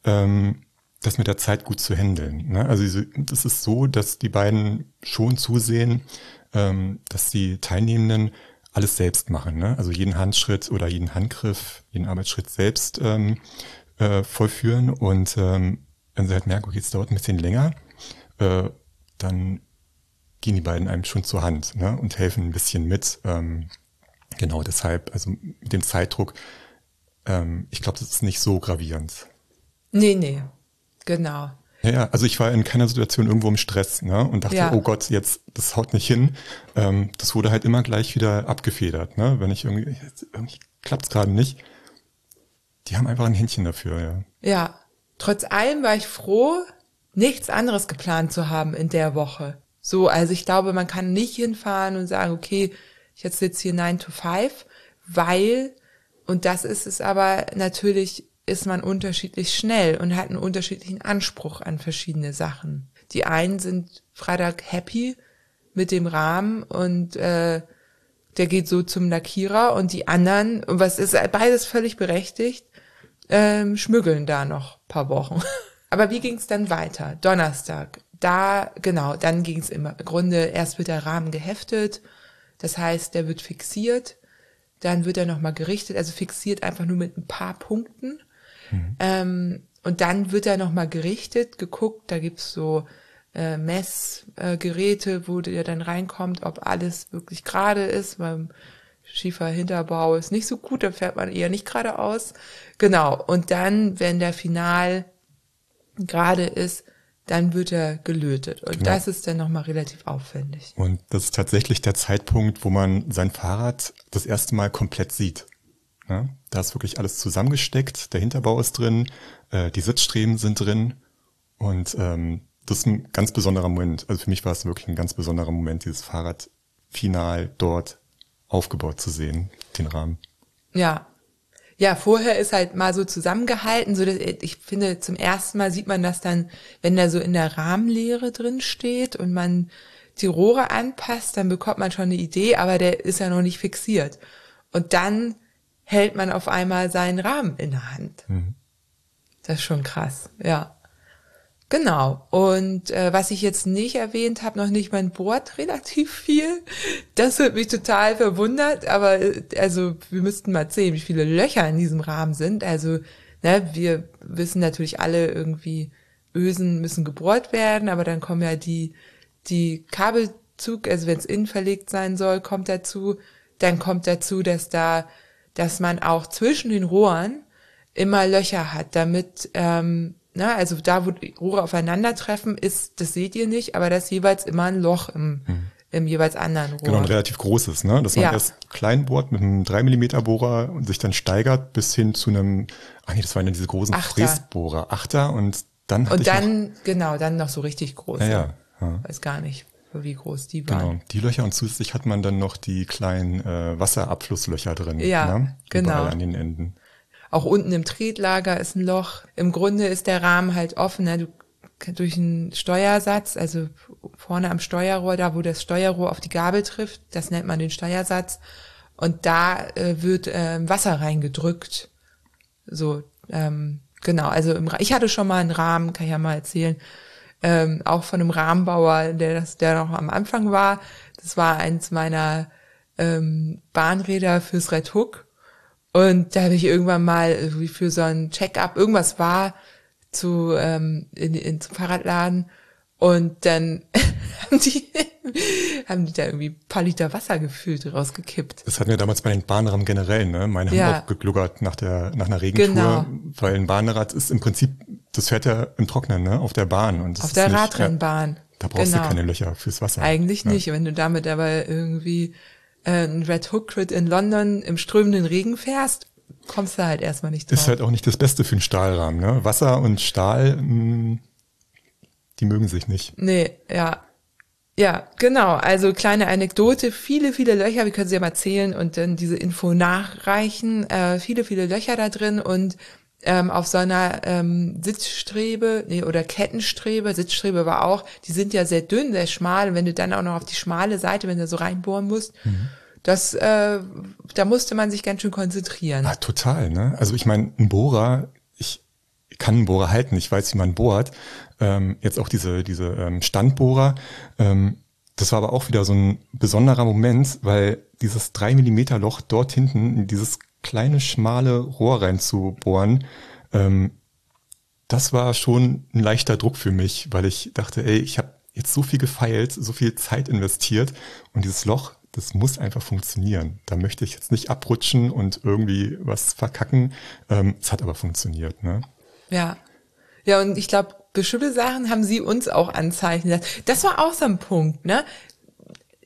ähm, das mit der Zeit gut zu handeln. Ne? Also das ist so, dass die beiden schon zusehen, ähm, dass die Teilnehmenden alles selbst machen. Ne? Also jeden Handschritt oder jeden Handgriff, jeden Arbeitsschritt selbst ähm, äh, vollführen. Und ähm, wenn sie halt merken, okay, es dauert ein bisschen länger, äh, dann gehen die beiden einem schon zur Hand ne? und helfen ein bisschen mit. Ähm, genau deshalb, also mit dem Zeitdruck, ähm, ich glaube, das ist nicht so gravierend. Nee, nee, genau. Ja, ja, also ich war in keiner Situation irgendwo im Stress ne? und dachte, ja. oh Gott, jetzt, das haut nicht hin. Ähm, das wurde halt immer gleich wieder abgefedert, ne? wenn ich irgendwie, irgendwie klappt es gerade nicht. Die haben einfach ein Händchen dafür, ja. Ja, trotz allem war ich froh, nichts anderes geplant zu haben in der Woche. So, also ich glaube, man kann nicht hinfahren und sagen, okay, ich jetzt sitze hier 9 to 5, weil, und das ist es aber natürlich ist man unterschiedlich schnell und hat einen unterschiedlichen Anspruch an verschiedene Sachen. Die einen sind Freitag happy mit dem Rahmen und äh, der geht so zum Lackierer und die anderen, was ist beides völlig berechtigt, ähm, schmüggeln da noch paar Wochen. *laughs* Aber wie ging es dann weiter? Donnerstag. Da, genau, dann ging es im Grunde, erst wird der Rahmen geheftet, das heißt, der wird fixiert, dann wird er nochmal gerichtet, also fixiert einfach nur mit ein paar Punkten Mhm. Ähm, und dann wird er nochmal gerichtet, geguckt, da gibt's so äh, Messgeräte, äh, wo der dann reinkommt, ob alles wirklich gerade ist, beim schiefer Hinterbau ist nicht so gut, da fährt man eher nicht geradeaus. Genau. Und dann, wenn der Final gerade ist, dann wird er gelötet. Und Genau. das ist dann nochmal relativ aufwendig. Und das ist tatsächlich der Zeitpunkt, wo man sein Fahrrad das erste Mal komplett sieht. Ja, da ist wirklich alles zusammengesteckt, der Hinterbau ist drin, äh, die Sitzstreben sind drin und ähm, das ist ein ganz besonderer Moment. Also für mich war es wirklich ein ganz besonderer Moment, dieses Fahrrad final dort aufgebaut zu sehen, den Rahmen. Ja. Ja, vorher ist halt mal so zusammengehalten, so dass ich finde, zum ersten Mal sieht man das dann, wenn da so in der Rahmenlehre drin steht und man die Rohre anpasst, dann bekommt man schon eine Idee, aber der ist ja noch nicht fixiert. Und dann hält man auf einmal seinen Rahmen in der Hand. Das ist schon krass, ja. Genau. Und äh, was ich jetzt nicht erwähnt habe, noch nicht, man bohrt *laughs* relativ viel. Das wird mich total verwundert, aber äh, also wir müssten mal sehen, wie viele Löcher in diesem Rahmen sind. Also, ne, wir wissen natürlich alle irgendwie, Ösen müssen gebohrt werden, aber dann kommen ja die, die Kabelzug, also wenn es innen verlegt sein soll, kommt dazu. Dann kommt dazu, dass da, dass man auch zwischen den Rohren immer Löcher hat, damit, ähm, na, also da, wo die Rohre aufeinandertreffen, ist, das seht ihr nicht, aber da ist jeweils immer ein Loch im, im jeweils anderen Rohr. Genau, ein relativ großes, ne? Dass man Ja. erst klein bohrt mit einem 3 mm Bohrer und sich dann steigert bis hin zu einem, ach nee, das waren ja diese großen Achter. Fräsbohrer, Achter und dann Und ich noch, dann, genau, dann noch so richtig groß. ja, ja, ja. Weiß gar nicht, wie groß die waren. Genau, die Löcher und zusätzlich hat man dann noch die kleinen äh, Wasserabflusslöcher drin. Ja, ne? genau. Überall an den Enden. Auch unten im Tretlager ist ein Loch. Im Grunde ist der Rahmen halt offen. Ne? Du, durch einen Steuersatz, also vorne am Steuerrohr, da wo das Steuerrohr auf die Gabel trifft, das nennt man den Steuersatz. Und da äh, wird ähm, Wasser reingedrückt. So, ähm, genau. Also im, ich hatte schon mal einen Rahmen, kann ich ja mal erzählen, ähm, auch von einem Rahmenbauer, der das, der noch am Anfang war. Das war eins meiner ähm, Bahnräder fürs Red Hook. Und da habe ich irgendwann mal irgendwie für so ein Check-up, irgendwas war zu ähm, in, in zum Fahrradladen und dann *laughs* haben die haben die da irgendwie ein paar Liter Wasser gefüllt rausgekippt. Das hatten wir damals bei den Bahnrahmen generell, ne? Meine Ja. haben auch gegluggert nach der nach einer Regentour, Genau. weil ein Bahnrad ist im Prinzip, das fährt ja im Trocknen, ne? Auf der Bahn und Auf der nicht, Radrennbahn. Ja, da brauchst Genau. du keine Löcher fürs Wasser. Eigentlich ja. nicht. Wenn du damit aber irgendwie äh, ein Red Hook Crit in London im strömenden Regen fährst, kommst du halt erstmal nicht drauf. Ist halt auch nicht das Beste für einen Stahlrahmen, ne? Wasser und Stahl, mh, die mögen sich nicht. Nee, ja. Ja, genau. Also kleine Anekdote, viele, viele Löcher, wir können sie ja mal zählen und dann diese Info nachreichen. Äh, viele, viele Löcher da drin und ähm, auf so einer ähm, Sitzstrebe, nee, oder Kettenstrebe, Sitzstrebe war auch, die sind ja sehr dünn, sehr schmal. Und wenn du dann auch noch auf die schmale Seite, wenn du so reinbohren musst, das, äh, da musste man sich ganz schön konzentrieren. Ah, total, ne? Also ich meine, ein Bohrer, ich kann einen Bohrer halten, ich weiß, wie man bohrt. Ähm, jetzt auch diese, diese ähm, Standbohrer. Ähm, das war aber auch wieder so ein besonderer Moment, weil dieses drei Millimeter Loch dort hinten in dieses kleine, schmale Rohr reinzubohren, ähm, das war schon ein leichter Druck für mich, weil ich dachte, ey, ich habe jetzt so viel gefeilt, so viel Zeit investiert und dieses Loch, das muss einfach funktionieren. Da möchte ich jetzt nicht abrutschen und irgendwie was verkacken. Ähm, es hat aber funktioniert, ne? Ja. Ja, und ich glaube, bestimmte Sachen haben sie uns auch anzeichnen lassen. Das war auch so ein Punkt, ne?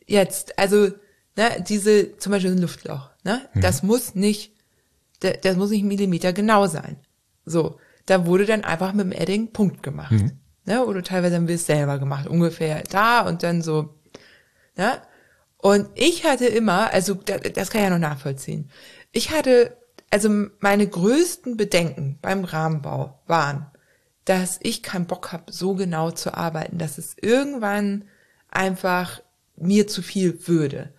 Jetzt, also, ne, diese, zum Beispiel ein Luftloch, ne? Das muss nicht, das, das muss nicht Millimeter genau sein. So. Da wurde dann einfach mit dem Edding Punkt gemacht. Ne? Oder teilweise haben wir es selber gemacht. Ungefähr da und dann so, ne? Und ich hatte immer, also da- das kann ich ja noch nachvollziehen. Ich hatte, also meine größten Bedenken beim Rahmenbau waren, dass ich keinen Bock habe, so genau zu arbeiten, dass es irgendwann einfach mir zu viel würde.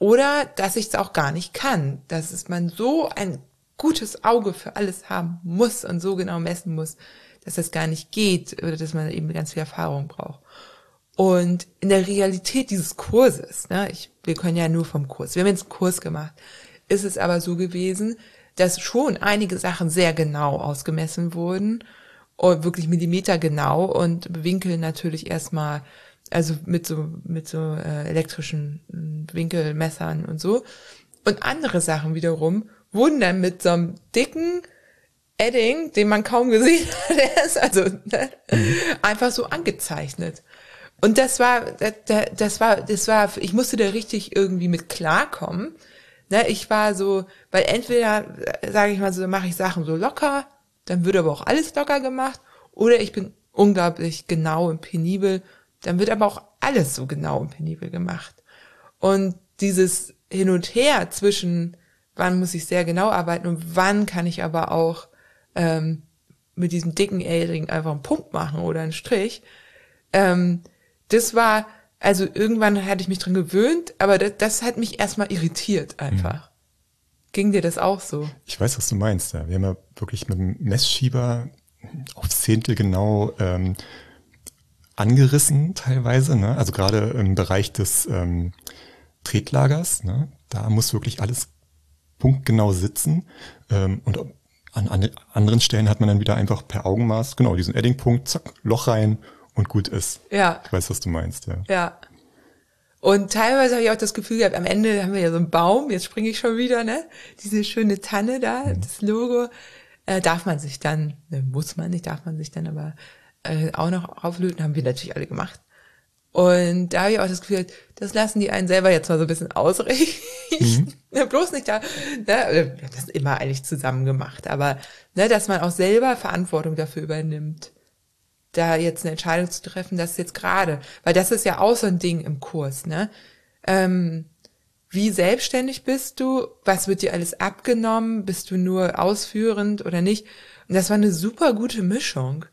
Oder dass ich es auch gar nicht kann, dass es man so ein gutes Auge für alles haben muss und so genau messen muss, dass das gar nicht geht oder dass man eben ganz viel Erfahrung braucht. Und in der Realität dieses Kurses, ne, ich, wir können ja nur vom Kurs, wir haben jetzt einen Kurs gemacht, ist es aber so gewesen, dass schon einige Sachen sehr genau ausgemessen wurden und wirklich Millimeter genau und Winkel natürlich erstmal, also mit so, mit so äh, elektrischen äh, Winkelmessern und so. Und andere Sachen wiederum wurden dann mit so einem dicken Edding, den man kaum gesehen *laughs* hat, der ist also ne, mhm. einfach so angezeichnet. Und das war, das war, das war, ich musste da richtig irgendwie mit klarkommen. Ne, ich war so, weil entweder, sage ich mal so, mache ich Sachen so locker, dann wird aber auch alles locker gemacht, oder ich bin unglaublich genau und penibel, dann wird aber auch alles so genau und penibel gemacht. Und dieses Hin und Her zwischen, wann muss ich sehr genau arbeiten und wann kann ich aber auch ähm, mit diesem dicken L-Ring einfach einen Punkt machen oder einen Strich, ähm, das war, also irgendwann hatte ich mich dran gewöhnt, aber das, das hat mich erstmal irritiert einfach. Mhm. Ging dir das auch so? Ich weiß, was du meinst. Ja. Wir haben ja wirklich mit dem Messschieber auf Zehntel genau ähm, angerissen teilweise. Ne? Also gerade im Bereich des ähm, Tretlagers, ne? da muss wirklich alles punktgenau sitzen. Ähm, und an, an anderen Stellen hat man dann wieder einfach per Augenmaß, genau, diesen Edding-Punkt, zack, Loch rein und gut ist. Ja. Ich weiß, was du meinst, ja. Ja. Und teilweise habe ich auch das Gefühl gehabt, am Ende haben wir ja so einen Baum, jetzt springe ich schon wieder, ne? Diese schöne Tanne da, mhm. das Logo. Äh, darf man sich dann, ne, muss man nicht, darf man sich dann aber äh, auch noch auflöten, haben wir natürlich alle gemacht. Und da habe ich auch das Gefühl, das lassen die einen selber jetzt mal so ein bisschen ausrichten. Mhm. *laughs* Bloß nicht da, ne, das ist immer eigentlich zusammen gemacht, aber ne, dass man auch selber Verantwortung dafür übernimmt, da jetzt eine Entscheidung zu treffen, das ist jetzt gerade, weil das ist ja auch so ein Ding im Kurs, ne? Ähm, wie selbstständig bist du? Was wird dir alles abgenommen? Bist du nur ausführend oder nicht? Und das war eine super gute Mischung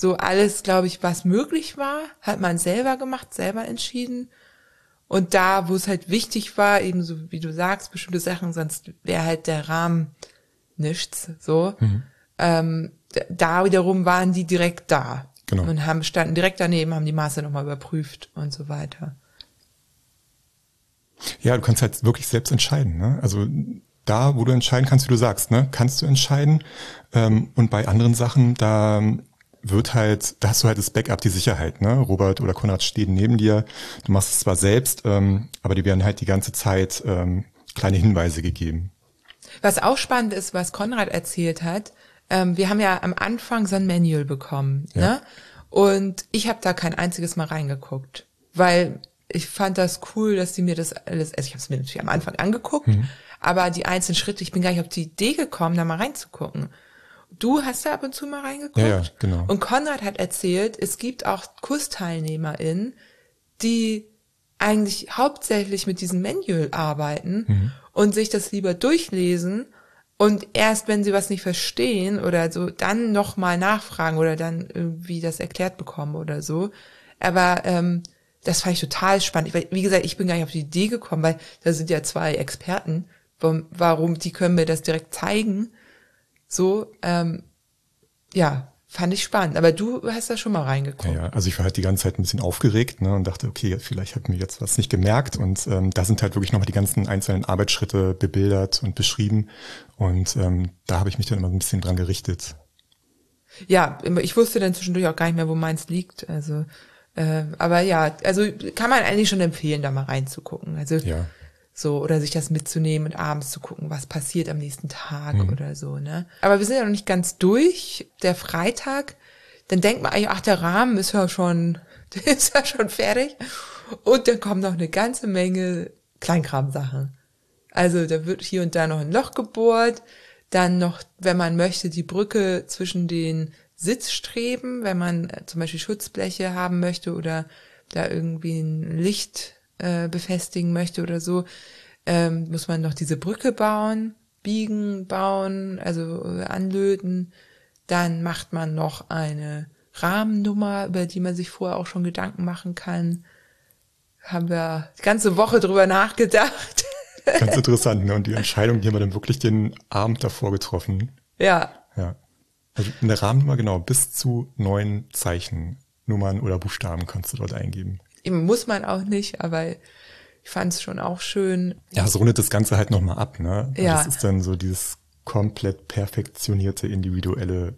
so alles, glaube ich, was möglich war, hat man selber gemacht, selber entschieden. Und da, wo es halt wichtig war, eben so wie du sagst, bestimmte Sachen, sonst wäre halt der Rahmen nichts, so. Mhm. Ähm, da wiederum waren die direkt da. Genau. Und haben, standen direkt daneben, haben die Maße nochmal überprüft und so weiter. Ja, du kannst halt wirklich selbst entscheiden, ne? Also da, wo du entscheiden kannst, wie du sagst, ne, kannst du entscheiden. Ähm, und bei anderen Sachen, da wird halt, da hast du halt das Backup, die Sicherheit, ne? Robert oder Konrad stehen neben dir. Du machst es zwar selbst, ähm, aber die werden halt die ganze Zeit ähm, kleine Hinweise gegeben. Was auch spannend ist, was Konrad erzählt hat, ähm, wir haben ja am Anfang so ein Manual bekommen, ja. ne? Und ich habe da kein einziges Mal reingeguckt, weil ich fand das cool, dass die mir das alles, also ich habe es mir natürlich am Anfang angeguckt, mhm. aber die einzelnen Schritte, ich bin gar nicht auf die Idee gekommen, da mal reinzugucken. Du hast da ab und zu mal reingeguckt. Ja, ja, genau. Und Konrad hat erzählt, es gibt auch KursteilnehmerInnen, die eigentlich hauptsächlich mit diesem Manual arbeiten mhm. und sich das lieber durchlesen und erst wenn sie was nicht verstehen oder so, dann nochmal nachfragen oder dann irgendwie das erklärt bekommen oder so. Aber ähm, das fand ich total spannend. Ich, wie gesagt, ich bin gar nicht auf die Idee gekommen, weil da sind ja zwei Experten. Warum, die können mir das direkt zeigen. So, ähm, ja, fand ich spannend. Aber du hast da schon mal reingeguckt. Ja, also ich war halt die ganze Zeit ein bisschen aufgeregt ne, und dachte, okay, vielleicht hat mir jetzt was nicht gemerkt. Und ähm, da sind halt wirklich nochmal die ganzen einzelnen Arbeitsschritte bebildert und beschrieben. Und ähm, da habe ich mich dann immer ein bisschen dran gerichtet. Ja, ich wusste dann zwischendurch auch gar nicht mehr, wo meins liegt. Also, äh, aber ja, also kann man eigentlich schon empfehlen, da mal reinzugucken. Also ja. So, oder sich das mitzunehmen und abends zu gucken, was passiert am nächsten Tag mhm. oder so, ne? Aber wir sind ja noch nicht ganz durch. Der Freitag, dann denkt man eigentlich, ach, der Rahmen ist ja schon, *laughs* der ist ja schon fertig. Und dann kommen noch eine ganze Menge Kleinkramsachen. Also da wird hier und da noch ein Loch gebohrt, dann noch, wenn man möchte, die Brücke zwischen den Sitzstreben, wenn man äh, zum Beispiel Schutzbleche haben möchte oder da irgendwie ein Licht äh, befestigen möchte oder so, ähm, muss man noch diese Brücke bauen, biegen, bauen, also äh, anlöten. Dann macht man noch eine Rahmennummer, über die man sich vorher auch schon Gedanken machen kann. Haben wir die ganze Woche drüber nachgedacht. *laughs* Ganz interessant, ne? Und die Entscheidung, die haben wir dann wirklich den Abend davor getroffen. Ja. Ja. Also in der Rahmennummer, genau, bis zu neun Zeichen, Nummern oder Buchstaben kannst du dort eingeben. Eben muss man auch nicht, aber ich fand es schon auch schön. Ja, es rundet das Ganze halt nochmal ab, ne? Ja. Das ist dann so dieses komplett perfektionierte, individuelle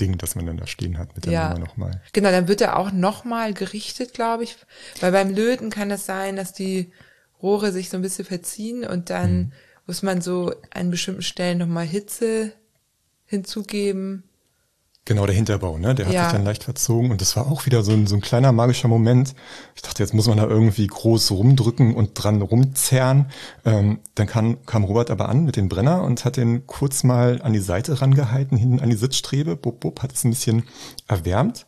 Ding, das man dann da stehen hat mit der ja. Nummer nochmal. Genau, dann wird er auch nochmal gerichtet, glaube ich. Weil beim Löten kann es das sein, dass die Rohre sich so ein bisschen verziehen und dann hm. muss man so an bestimmten Stellen nochmal Hitze hinzugeben. Genau, der Hinterbau, ne? Der hat Ja. sich dann leicht verzogen und das war auch wieder so ein, so ein kleiner magischer Moment. Ich dachte, jetzt muss man da irgendwie groß rumdrücken und dran rumzerren. Ähm, dann kam, kam Robert aber an mit dem Brenner und hat den kurz mal an die Seite rangehalten, hinten an die Sitzstrebe, bub, bub, hat es ein bisschen erwärmt.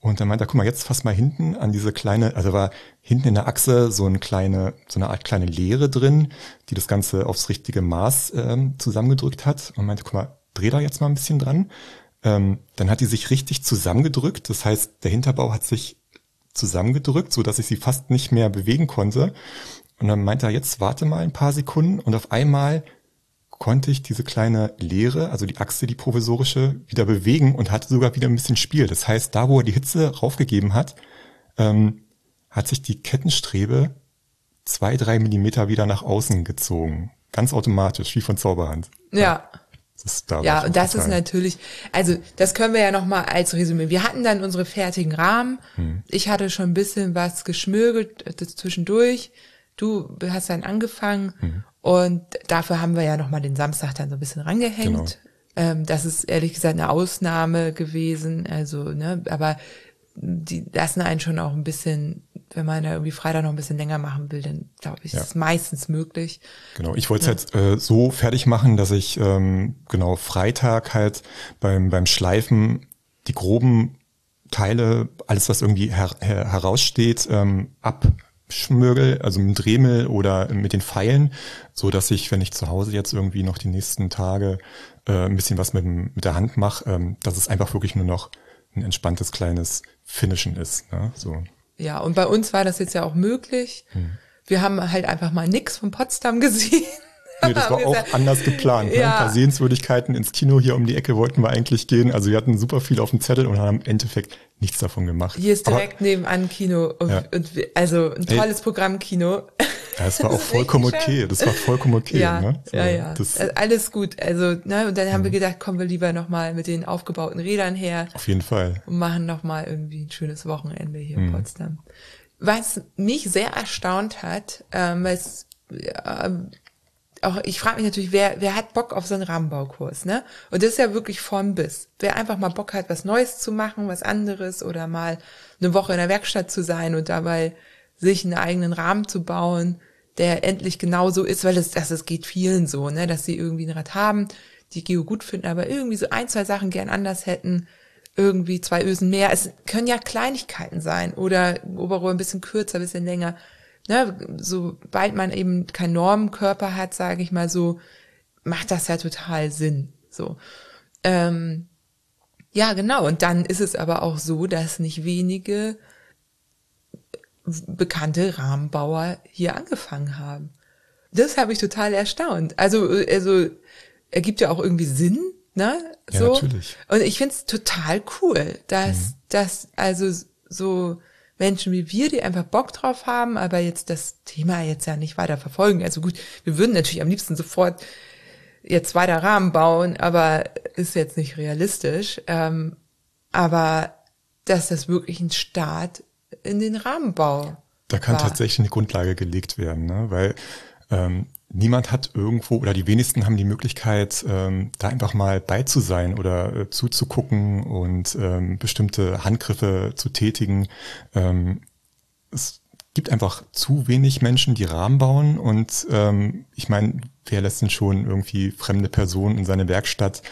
Und dann meinte er, guck mal, jetzt fass mal hinten an diese kleine, also war hinten in der Achse so eine kleine, so eine Art kleine Leere drin, die das Ganze aufs richtige Maß ähm, zusammengedrückt hat. Und meinte, guck mal, dreh da jetzt mal ein bisschen dran. Ähm, dann hat die sich richtig zusammengedrückt. Das heißt, der Hinterbau hat sich zusammengedrückt, so dass ich sie fast nicht mehr bewegen konnte. Und dann meinte er, jetzt warte mal ein paar Sekunden und auf einmal konnte ich diese kleine Leere, also die Achse, die provisorische, wieder bewegen und hatte sogar wieder ein bisschen Spiel. Das heißt, da wo er die Hitze raufgegeben hat, ähm, hat sich die Kettenstrebe zwei, drei Millimeter wieder nach außen gezogen. Ganz automatisch, wie von Zauberhand. Ja. Da Ja, und das ist natürlich, also das können wir ja nochmal als Resümee. Wir hatten dann unsere fertigen Rahmen. Hm. Ich hatte schon ein bisschen was geschmürgelt das zwischendurch. Du hast dann angefangen Hm. und dafür haben wir ja nochmal den Samstag dann so ein bisschen rangehängt. Genau. Ähm, das ist ehrlich gesagt eine Ausnahme gewesen. Also, ne, aber die lassen einen schon auch ein bisschen, wenn man da irgendwie Freitag noch ein bisschen länger machen will, dann glaube ich, Ja. ist es meistens möglich. Genau, ich wollte es halt äh, so fertig machen, dass ich ähm, genau Freitag halt beim, beim Schleifen die groben Teile, alles was irgendwie her, her, heraussteht, ähm, abschmürgel, also mit dem Dremel oder mit den Pfeilen, so dass ich, wenn ich zu Hause jetzt irgendwie noch die nächsten Tage äh, ein bisschen was mit, dem, mit der Hand mache, ähm, dass es einfach wirklich nur noch ein entspanntes kleines Finishen ist. Ne? So. Ja, und bei uns war das jetzt ja auch möglich. Hm. Wir haben halt einfach mal nix von Potsdam *laughs* gesehen. Nee, das war *laughs* auch anders geplant. Ne? Ja. Ein paar Sehenswürdigkeiten ins Kino hier um die Ecke wollten wir eigentlich gehen. Also wir hatten super viel auf dem Zettel und haben im Endeffekt nichts davon gemacht. Hier ist Aber, direkt nebenan Kino. Und, Ja. und also ein tolles Programm Kino. ja, es war *laughs* auch Das ist vollkommen okay. Das war vollkommen okay. ja, ne? So, ja, ja. Das, Also alles gut. Also, ne, und dann Mhm. haben wir gedacht, kommen wir lieber nochmal mit den aufgebauten Rädern her auf jeden Fall. und machen nochmal irgendwie ein schönes Wochenende hier Mhm. in Potsdam. Was mich sehr erstaunt hat, ähm, weil es auch ich frage mich natürlich, wer wer hat Bock auf so einen Rahmenbaukurs, ne? Und das ist ja wirklich von bis. Wer einfach mal Bock hat, was Neues zu machen, was anderes oder mal eine Woche in der Werkstatt zu sein und dabei sich einen eigenen Rahmen zu bauen, der endlich genauso ist, weil es das, das geht vielen so, ne, dass sie irgendwie ein Rad haben, die Geo gut finden, aber irgendwie so ein, zwei Sachen gern anders hätten, irgendwie zwei Ösen mehr. Es können ja Kleinigkeiten sein oder Oberrohr ein bisschen kürzer, ein bisschen länger. Ne, sobald man eben keinen Normenkörper hat, sage ich mal so, macht das ja total Sinn. So. Ähm, ja, genau. Und dann ist es aber auch so, dass nicht wenige bekannte Rahmenbauer hier angefangen haben. Das habe ich total erstaunt. Also, also ergibt ja auch irgendwie Sinn, ne? Ja, so. natürlich. Und ich find's total cool, dass, dass also so Menschen wie wir, die einfach Bock drauf haben, aber jetzt das Thema jetzt ja nicht weiter verfolgen. Also gut, wir würden natürlich am liebsten sofort jetzt weiter Rahmen bauen, aber ist jetzt nicht realistisch. Ähm, aber dass das wirklich ein Start in den Rahmenbau Da kann war. tatsächlich eine Grundlage gelegt werden, ne? weil ähm, niemand hat irgendwo oder die wenigsten haben die Möglichkeit, ähm, da einfach mal bei zu sein oder äh, zuzugucken und ähm, bestimmte Handgriffe zu tätigen. Ähm, es gibt einfach zu wenig Menschen, die Rahmen bauen und ähm, ich meine, wer lässt denn schon irgendwie fremde Personen in seine Werkstatt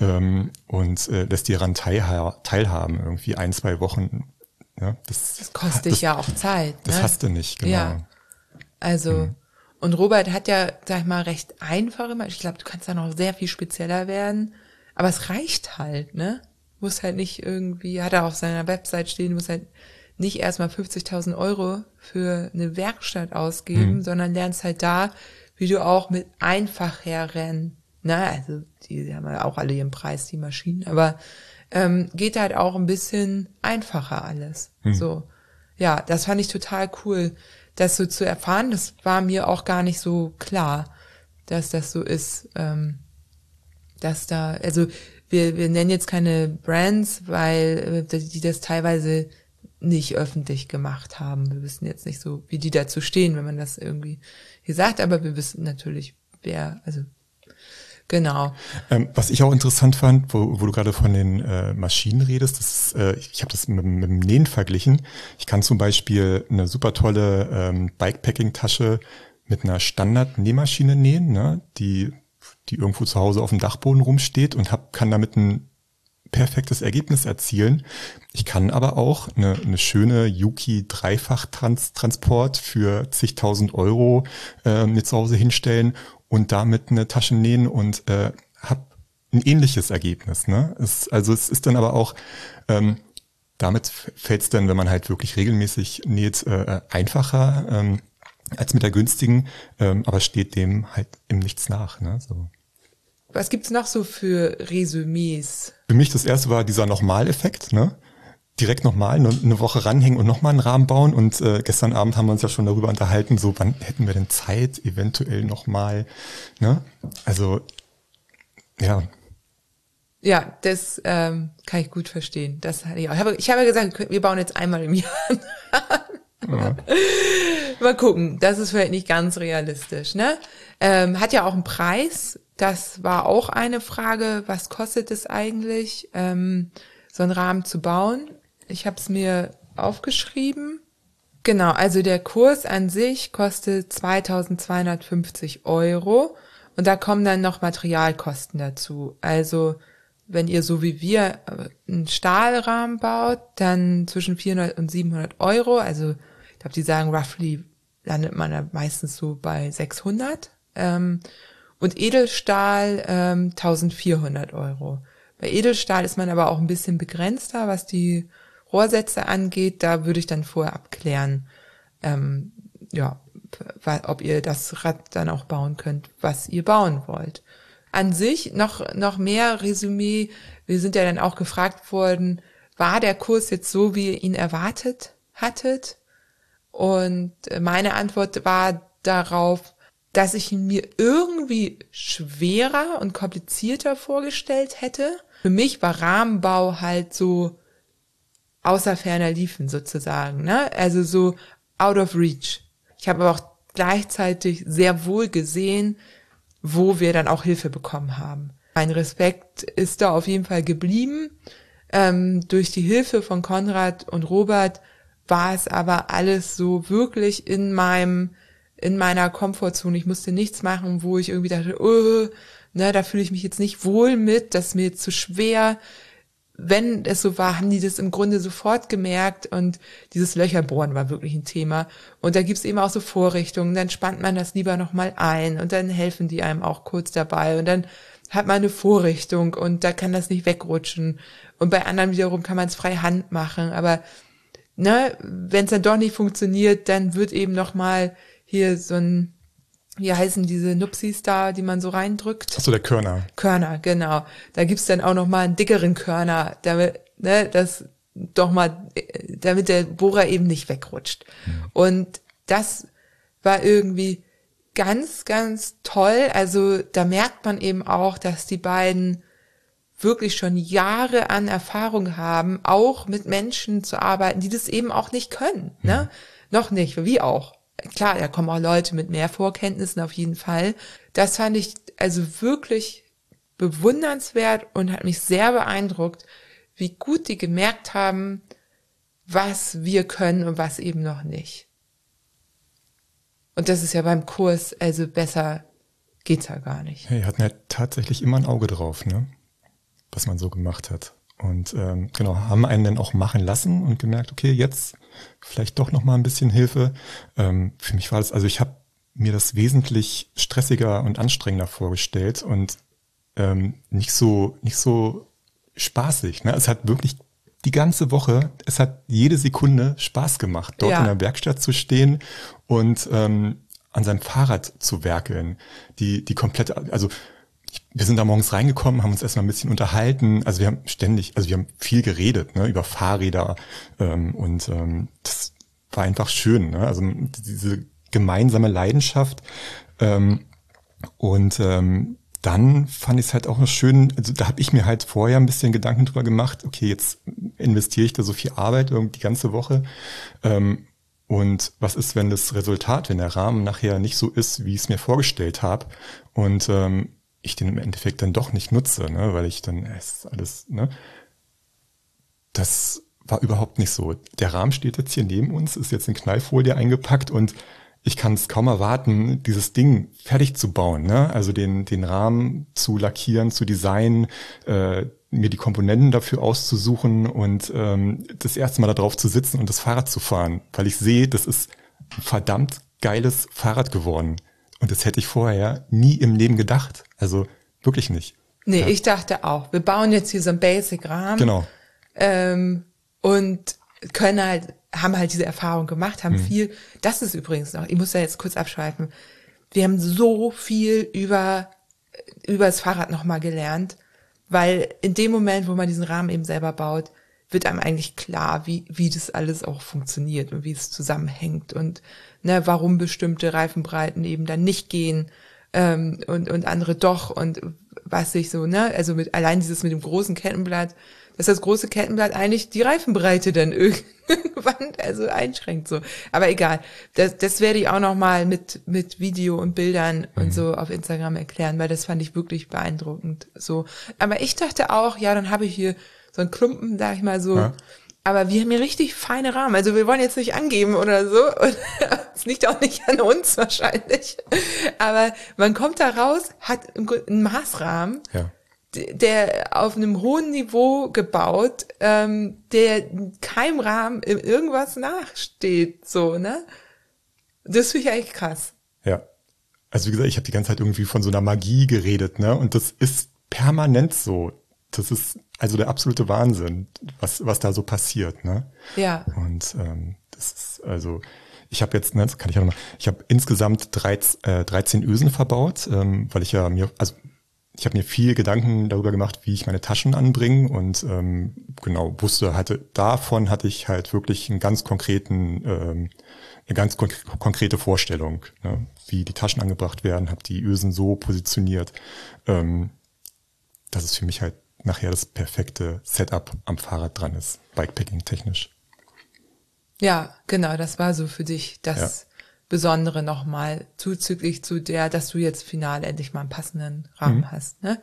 ähm, und äh, lässt die daran teilha teilhaben, irgendwie ein, zwei Wochen. Ja, das, Das kostet dich ja auch Zeit. Das ne? hast du nicht, genau. Ja. Also, und Robert hat ja, sag ich mal, recht einfach immer. Ich glaube, du kannst da noch sehr viel spezieller werden. Aber es reicht halt, ne? Muss halt nicht irgendwie, hat er auf seiner Website stehen, muss halt nicht erstmal 50.000 Euro für eine Werkstatt ausgeben, sondern lernst halt da, wie du auch mit einfacheren, ne, also die, haben ja auch alle ihren Preis, die Maschinen, aber ähm, geht halt auch ein bisschen einfacher alles. So. Ja, das fand ich total cool, das so zu erfahren. Das war mir auch gar nicht so klar, dass das so ist. Ähm, dass da, also wir, wir nennen jetzt keine Brands, weil äh, die das teilweise nicht öffentlich gemacht haben. Wir wissen jetzt nicht so, wie die dazu stehen, wenn man das irgendwie hier sagt, aber wir wissen natürlich, wer, also Genau. Ähm, was ich auch interessant fand, wo, wo du gerade von den äh, Maschinen redest, das äh, ich habe das mit, mit dem Nähen verglichen. Ich kann zum Beispiel eine super tolle ähm, Bikepacking-Tasche mit einer Standard-Nähmaschine nähen, ne, die, die irgendwo zu Hause auf dem Dachboden rumsteht und hab, kann damit ein perfektes Ergebnis erzielen. Ich kann aber auch eine, eine schöne Yuki Dreifach-Transport für zigtausend Euro äh, mir zu Hause hinstellen und damit eine Tasche nähen und äh, habe ein ähnliches Ergebnis. Ne? Es, also es ist dann aber auch, ähm, damit fällt es dann, wenn man halt wirklich regelmäßig näht, äh, einfacher ähm, als mit der günstigen, ähm, aber steht dem halt im Nichts nach. Ne? So. Was gibt's noch so für Resümees? Für mich das erste war dieser Nochmaleffekt, ne? Direkt nochmal eine, Woche ranhängen und nochmal einen Rahmen bauen. Und äh, gestern Abend haben wir uns ja schon darüber unterhalten, so wann hätten wir denn Zeit, eventuell nochmal. Ne? Also ja. Ja, das ähm, kann ich gut verstehen. Das, ja, ich, habe, ich habe gesagt, wir bauen jetzt einmal im *laughs* Jahr. ja. Mal gucken, das ist vielleicht nicht ganz realistisch. Ne? Ähm, hat ja auch einen Preis. Das war auch eine Frage, was kostet es eigentlich, ähm, so einen Rahmen zu bauen? Ich habe es mir aufgeschrieben. Genau, also der Kurs an sich kostet 2250 Euro und da kommen dann noch Materialkosten dazu. Also wenn ihr so wie wir äh, einen Stahlrahmen baut, dann zwischen 400 und 700 Euro. Also ich glaube, die sagen roughly landet man da meistens so bei 600. Ähm, und Edelstahl ähm, 1400 Euro. Bei Edelstahl ist man aber auch ein bisschen begrenzter, was die Rohrsätze angeht, da würde ich dann vorher abklären, ähm, ja, ob ihr das Rad dann auch bauen könnt, was ihr bauen wollt. An sich noch, noch mehr Resümee. Wir sind ja dann auch gefragt worden, war der Kurs jetzt so, wie ihr ihn erwartet hattet? Und meine Antwort war darauf, dass ich ihn mir irgendwie schwerer und komplizierter vorgestellt hätte. Für mich war Rahmenbau halt so außer ferner liefen sozusagen, ne? Also so out of reach. Ich habe aber auch gleichzeitig sehr wohl gesehen, wo wir dann auch Hilfe bekommen haben. Mein Respekt ist da auf jeden Fall geblieben. Ähm, durch die Hilfe von Konrad und Robert war es aber alles so wirklich in meinem in meiner Komfortzone. Ich musste nichts machen, wo ich irgendwie dachte, oh, ne, da fühle ich mich jetzt nicht wohl mit, das ist mir jetzt zu schwer wenn es so war, haben die das im Grunde sofort gemerkt und dieses Löcherbohren war wirklich ein Thema. Und da gibt's eben auch so Vorrichtungen, dann spannt man das lieber nochmal ein und dann helfen die einem auch kurz dabei und dann hat man eine Vorrichtung und da kann das nicht wegrutschen. Und bei anderen wiederum kann man es frei Hand machen, aber ne, wenn es dann doch nicht funktioniert, dann wird eben nochmal hier so ein wie heißen diese Nupsis da, die man so reindrückt? Achso, der Körner. Körner, genau. Da gibt's dann auch noch mal einen dickeren Körner, damit, ne, das doch mal, damit der Bohrer eben nicht wegrutscht. Mhm. Und das war irgendwie ganz, ganz toll. Also da merkt man eben auch, dass die beiden wirklich schon Jahre an Erfahrung haben, auch mit Menschen zu arbeiten, die das eben auch nicht können. Ne? Mhm. Noch nicht, wie auch klar, da kommen auch Leute mit mehr Vorkenntnissen auf jeden Fall. Das fand ich also wirklich bewundernswert und hat mich sehr beeindruckt, wie gut die gemerkt haben, was wir können und was eben noch nicht. Und das ist ja beim Kurs, also besser geht's ja gar nicht. Die hatten ja tatsächlich immer ein Auge drauf, ne? Was man so gemacht hat. Und ähm, genau, haben einen dann auch machen lassen und gemerkt, okay, jetzt vielleicht doch noch mal ein bisschen Hilfe. Ähm, für mich war das, also ich habe mir das wesentlich stressiger und anstrengender vorgestellt und ähm, nicht so nicht so spaßig. Ne? Es hat wirklich die ganze Woche, es hat jede Sekunde Spaß gemacht, dort ja. in der Werkstatt zu stehen und ähm, an seinem Fahrrad zu werkeln. Die die komplette, also wir sind da morgens reingekommen, haben uns erstmal ein bisschen unterhalten. Also wir haben ständig, also wir haben viel geredet ne, über Fahrräder ähm, und ähm, das war einfach schön. Ne? Also diese gemeinsame Leidenschaft ähm, und ähm, dann fand ich es halt auch noch schön, also da habe ich mir halt vorher ein bisschen Gedanken drüber gemacht, okay, jetzt investiere ich da so viel Arbeit irgendwie die ganze Woche. Ähm, und was ist, wenn das Resultat, wenn der Rahmen nachher nicht so ist, wie ich es mir vorgestellt habe? Und ähm, ich den im Endeffekt dann doch nicht nutze, ne, weil ich dann, es ist alles, ne, das war überhaupt nicht so. Der Rahmen steht jetzt hier neben uns, ist jetzt in Knallfolie eingepackt und ich kann es kaum erwarten, dieses Ding fertig zu bauen, ne? Also den, den Rahmen zu lackieren, zu designen, äh, mir die Komponenten dafür auszusuchen und ähm, das erste Mal darauf zu sitzen und das Fahrrad zu fahren, weil ich sehe, das ist ein verdammt geiles Fahrrad geworden. Und das hätte ich vorher nie im Leben gedacht. Also wirklich nicht. Nee, ja. ich dachte auch, wir bauen jetzt hier so einen Basic-Rahmen. Genau. Ähm, und können halt, haben halt diese Erfahrung gemacht, haben mhm. viel, das ist übrigens noch, ich muss da jetzt kurz abschweifen. Wir haben so viel über, über das Fahrrad nochmal gelernt, weil in dem Moment, wo man diesen Rahmen eben selber baut, wird einem eigentlich klar, wie, wie das alles auch funktioniert und wie es zusammenhängt und ne, warum bestimmte Reifenbreiten eben dann nicht gehen ähm, und, und andere doch und was sich so, ne, also mit allein dieses mit dem großen Kettenblatt, dass das große Kettenblatt eigentlich die Reifenbreite dann *laughs* irgendwann also einschränkt so. Aber egal, das, das werde ich auch noch mal mit mit Video und Bildern mhm. und so auf Instagram erklären, weil das fand ich wirklich beeindruckend. So, aber ich dachte auch, ja, dann habe ich hier so einen Klumpen, sag ich mal so. Ja. Aber wir haben hier richtig feine Rahmen. Also wir wollen jetzt nicht angeben oder so. *laughs* Es liegt auch nicht an uns wahrscheinlich. Aber man kommt da raus, hat einen Maßrahmen. Ja der auf einem hohen Niveau gebaut, ähm, der keinem Rahmen irgendwas nachsteht, so, ne? Das finde ich eigentlich krass. Ja. Also wie gesagt, ich habe die ganze Zeit irgendwie von so einer Magie geredet, ne? Und das ist permanent so. Das ist also der absolute Wahnsinn, was, was da so passiert, ne? Ja. Und ähm, das ist also ich habe jetzt, ne, das kann ich auch nochmal, ich habe insgesamt 13, äh, 13 Ösen verbaut, ähm, weil ich ja mir, also ich habe mir viel Gedanken darüber gemacht, wie ich meine Taschen anbringe und ähm, genau wusste, hatte davon hatte ich halt wirklich einen ganz konkreten, ähm, eine ganz konk konkrete Vorstellung, ne, wie die Taschen angebracht werden, habe die Ösen so positioniert, ähm, dass es für mich halt nachher das perfekte Setup am Fahrrad dran ist, Bikepacking technisch. Ja, genau, das war so für dich das ja. Besondere nochmal zuzüglich zu der, dass du jetzt final endlich mal einen passenden Rahmen mhm. hast. Ne?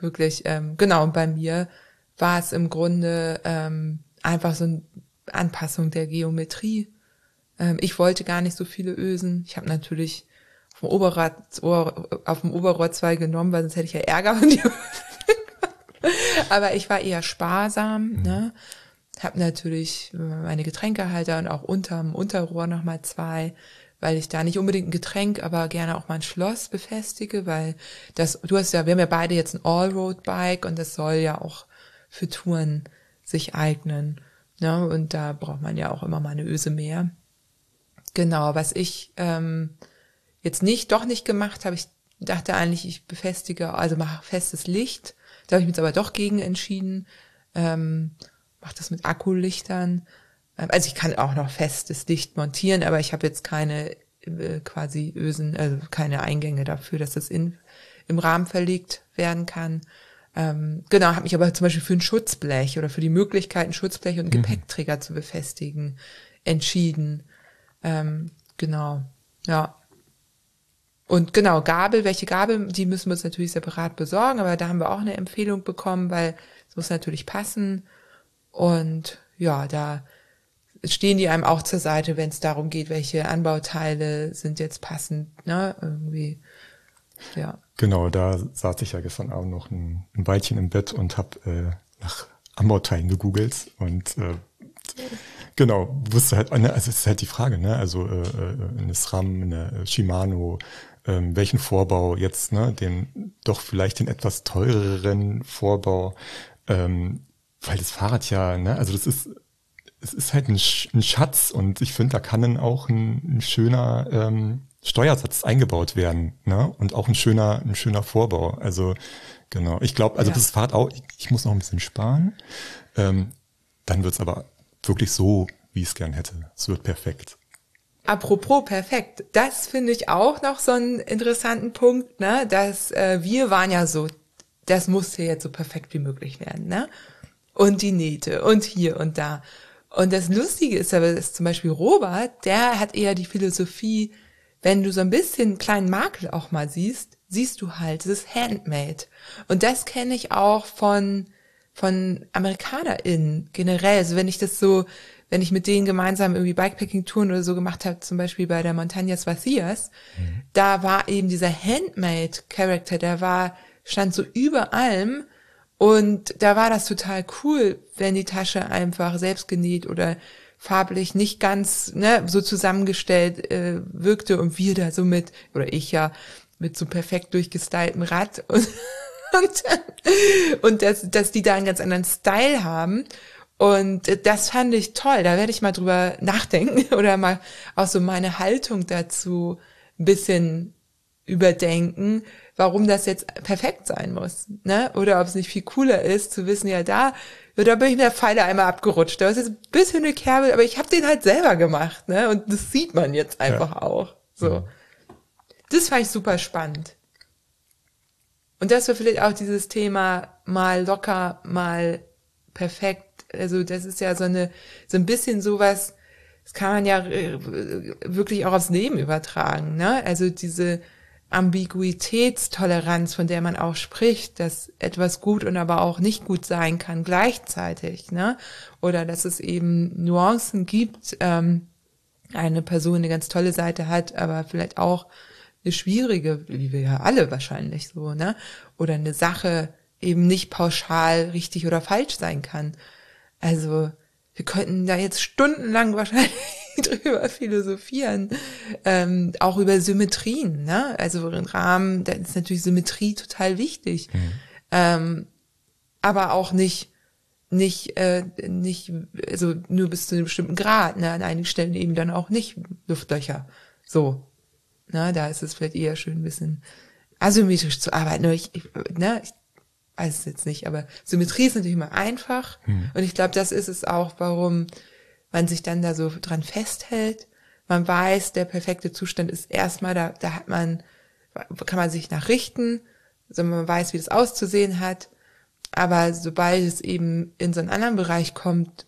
Wirklich, ähm, genau, und bei mir war es im Grunde ähm, einfach so eine Anpassung der Geometrie. Ähm, ich wollte gar nicht so viele Ösen. Ich habe natürlich auf dem Oberrad, auf dem Oberrohr zwei genommen, weil sonst hätte ich ja Ärger von dir. Aber ich war eher sparsam, mhm. ne? Hab natürlich meine Getränkehalter und auch unterm Unterrohr nochmal zwei weil ich da nicht unbedingt ein Getränk, aber gerne auch mal ein Schloss befestige, weil das, du hast ja, wir haben ja beide jetzt ein Allroad-Bike und das soll ja auch für Touren sich eignen. Ne? Und da braucht man ja auch immer mal eine Öse mehr. Genau, was ich ähm, jetzt nicht, doch nicht gemacht habe, ich dachte eigentlich, ich befestige, also mache festes Licht. Da habe ich mich jetzt aber doch gegen entschieden. Ähm, mache das mit Akkulichtern ähm, also ich kann auch noch festes Licht montieren, aber ich habe jetzt keine äh, quasi Ösen, also keine Eingänge dafür, dass das in, im Rahmen verlegt werden kann. Ähm, genau, habe mich aber zum Beispiel für ein Schutzblech oder für die Möglichkeit, ein Schutzblech und mhm. Gepäckträger zu befestigen, entschieden. Ähm, genau, ja. Und genau, Gabel, welche Gabel, die müssen wir uns natürlich separat besorgen, aber da haben wir auch eine Empfehlung bekommen, weil es muss natürlich passen. Und ja, da stehen die einem auch zur Seite, wenn es darum geht, welche Anbauteile sind jetzt passend, ne? Irgendwie, ja. Genau, da saß ich ja gestern Abend noch ein, ein Weilchen im Bett und habe äh, nach Anbauteilen gegoogelt und äh, genau, wusste halt, also es ist halt die Frage, ne? Also äh, äh eine SRAM, eine Shimano, ähm, welchen Vorbau jetzt, ne, den doch vielleicht den etwas teureren Vorbau, ähm, weil das Fahrrad ja, ne, also das ist es ist halt ein, ein Schatz und ich finde, da kann dann auch ein, ein schöner ähm, Steuersatz eingebaut werden, ne? Und auch ein schöner, ein schöner Vorbau. Also genau. Ich glaube, also ja. das Fahrrad auch, ich, ich, muss noch ein bisschen sparen. Ähm, dann wird's aber wirklich so, wie ich es gern hätte. Es wird perfekt. Apropos perfekt, das finde ich auch noch so einen interessanten Punkt, ne? Dass äh, wir waren ja so, das musste jetzt so perfekt wie möglich werden, ne? Und die Nähte und hier und da. Und das Lustige ist aber, dass zum Beispiel Robert, der hat eher die Philosophie, wenn du so ein bisschen einen kleinen Makel auch mal siehst, siehst du halt, es ist handmade. Und das kenne ich auch von, von AmerikanerInnen generell. Also wenn ich das so, wenn ich mit denen gemeinsam irgendwie Bikepacking-Touren oder so gemacht habe, zum Beispiel bei der Montañas Vacias, mhm. da war eben dieser Handmade-Character, der war, stand so über allem und da war das total cool, wenn die Tasche einfach selbst genäht oder farblich nicht ganz ne, so zusammengestellt äh, wirkte und wir da so mit, oder ich ja, mit so perfekt durchgestyltem Rad *laughs* und, und, und dass, dass die da einen ganz anderen Style haben. Und das fand ich toll. Da werde ich mal drüber nachdenken *laughs* oder mal auch so meine Haltung dazu ein bisschen überdenken, warum das jetzt perfekt sein muss, ne? Oder ob es nicht viel cooler ist, zu wissen, ja, da, ja, da bin ich in der Pfeile einmal abgerutscht. Da ist jetzt ein bisschen eine Kerbe, aber ich habe den halt selber gemacht, ne? Und das sieht man jetzt einfach ja. auch. So. Ja. Das fand ich super spannend. Und das war vielleicht auch dieses Thema mal locker, mal perfekt. Also das ist ja so eine, so ein bisschen sowas, das kann man ja äh, wirklich auch aufs Leben übertragen, ne? Also diese, Ambiguitätstoleranz, von der man auch spricht, dass etwas gut und aber auch nicht gut sein kann gleichzeitig, ne? Oder dass es eben Nuancen gibt, ähm, eine Person eine ganz tolle Seite hat, aber vielleicht auch eine schwierige, wie wir ja alle wahrscheinlich so, ne? Oder eine Sache eben nicht pauschal richtig oder falsch sein kann. Also wir könnten da jetzt stundenlang wahrscheinlich *laughs* drüber philosophieren, ähm, auch über Symmetrien. Ne? Also im Rahmen, da ist natürlich Symmetrie total wichtig, mhm. ähm, aber auch nicht nicht äh, nicht also nur bis zu einem bestimmten Grad. Ne? An einigen Stellen eben dann auch nicht Luftlöcher. So, ne? da ist es vielleicht eher schön ein bisschen asymmetrisch zu arbeiten. Ich, ich, ne? ich weiß es jetzt nicht, aber Symmetrie ist natürlich immer einfach. Mhm. Und ich glaube, das ist es auch, warum man sich dann da so dran festhält. Man weiß, der perfekte Zustand ist erstmal, da, da hat man, kann man sich nachrichten, also man weiß, wie das auszusehen hat. Aber sobald es eben in so einen anderen Bereich kommt,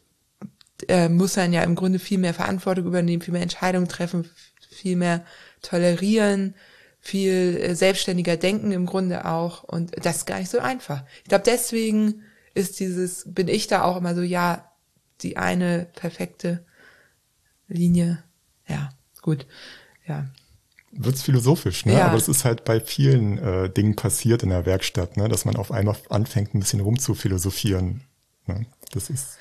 äh, muss man ja im Grunde viel mehr Verantwortung übernehmen, viel mehr Entscheidungen treffen, viel mehr tolerieren, viel äh, selbstständiger denken im Grunde auch. Und das ist gar nicht so einfach. Ich glaube, deswegen ist dieses, bin ich da auch immer so, ja, die eine perfekte Linie. Ja, gut. Ja. Wird's philosophisch, ne? Ja. Aber es ist halt bei vielen äh, Dingen passiert in der Werkstatt, ne? Dass man auf einmal anfängt, ein bisschen rumzuphilosophieren. Ne? Das ist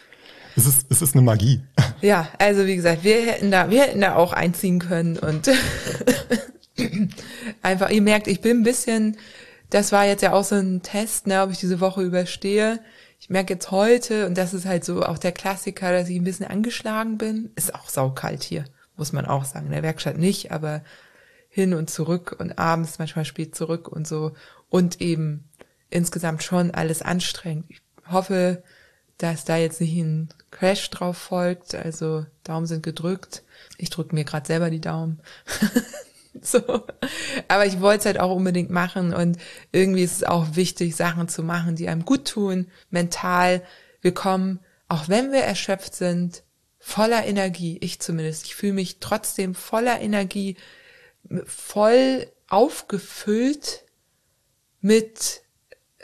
es ist, es ist eine Magie. Ja, also wie gesagt, wir hätten da, wir hätten da auch einziehen können und *laughs* einfach, ihr merkt, ich bin ein bisschen, das war jetzt ja auch so ein Test, ne, ob ich diese Woche überstehe. Ich merke jetzt heute, und das ist halt so auch der Klassiker, dass ich ein bisschen angeschlagen bin. Ist auch saukalt hier, muss man auch sagen. In der Werkstatt nicht, aber hin und zurück und abends manchmal spät zurück und so. Und eben insgesamt schon alles anstrengend. Ich hoffe, dass da jetzt nicht ein Crash drauf folgt. Also Daumen sind gedrückt. Ich drücke mir gerade selber die Daumen. *laughs* *laughs* so. Aber ich wollte es halt auch unbedingt machen und irgendwie ist es auch wichtig, Sachen zu machen, die einem gut tun, mental. Wir kommen, auch wenn wir erschöpft sind, voller Energie, ich zumindest. Ich fühle mich trotzdem voller Energie, voll aufgefüllt mit, äh,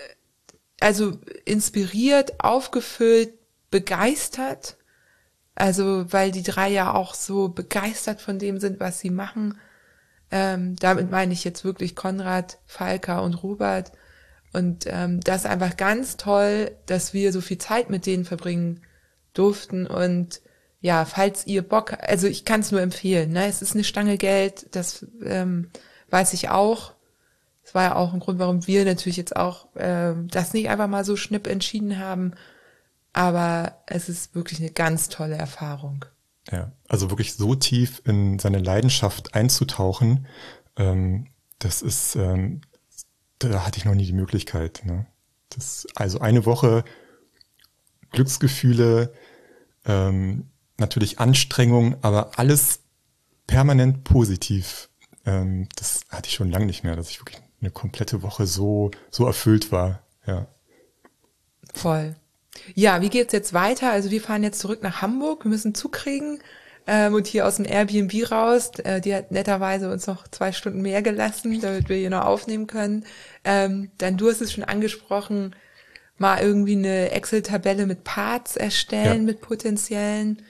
also inspiriert, aufgefüllt, begeistert. Also, weil die drei ja auch so begeistert von dem sind, was sie machen ähm, damit meine ich jetzt wirklich Konrad, Falker und Robert. Und ähm, das ist einfach ganz toll, dass wir so viel Zeit mit denen verbringen durften. Und ja, falls ihr Bock, also ich kann es nur empfehlen. Ne? Es ist eine Stange Geld, das ähm, weiß ich auch. Das war ja auch ein Grund, warum wir natürlich jetzt auch äh, das nicht einfach mal so schnipp entschieden haben. Aber es ist wirklich eine ganz tolle Erfahrung. Ja, also wirklich so tief in seine Leidenschaft einzutauchen, ähm, das ist, ähm, da hatte ich noch nie die Möglichkeit. Ne? Das, also eine Woche Glücksgefühle, ähm, natürlich Anstrengung, aber alles permanent positiv. Ähm, das hatte ich schon lange nicht mehr, dass ich wirklich eine komplette Woche so, so erfüllt war. Ja. Voll. Ja, wie geht's jetzt weiter? Also wir fahren jetzt zurück nach Hamburg, wir müssen Zug kriegen. ähm, und hier aus dem Airbnb raus. Äh, die hat netterweise uns noch zwei Stunden mehr gelassen, damit wir hier noch aufnehmen können. Ähm, dann du hast es schon angesprochen, mal irgendwie eine Excel-Tabelle mit Parts erstellen, ja. mit potenziellen.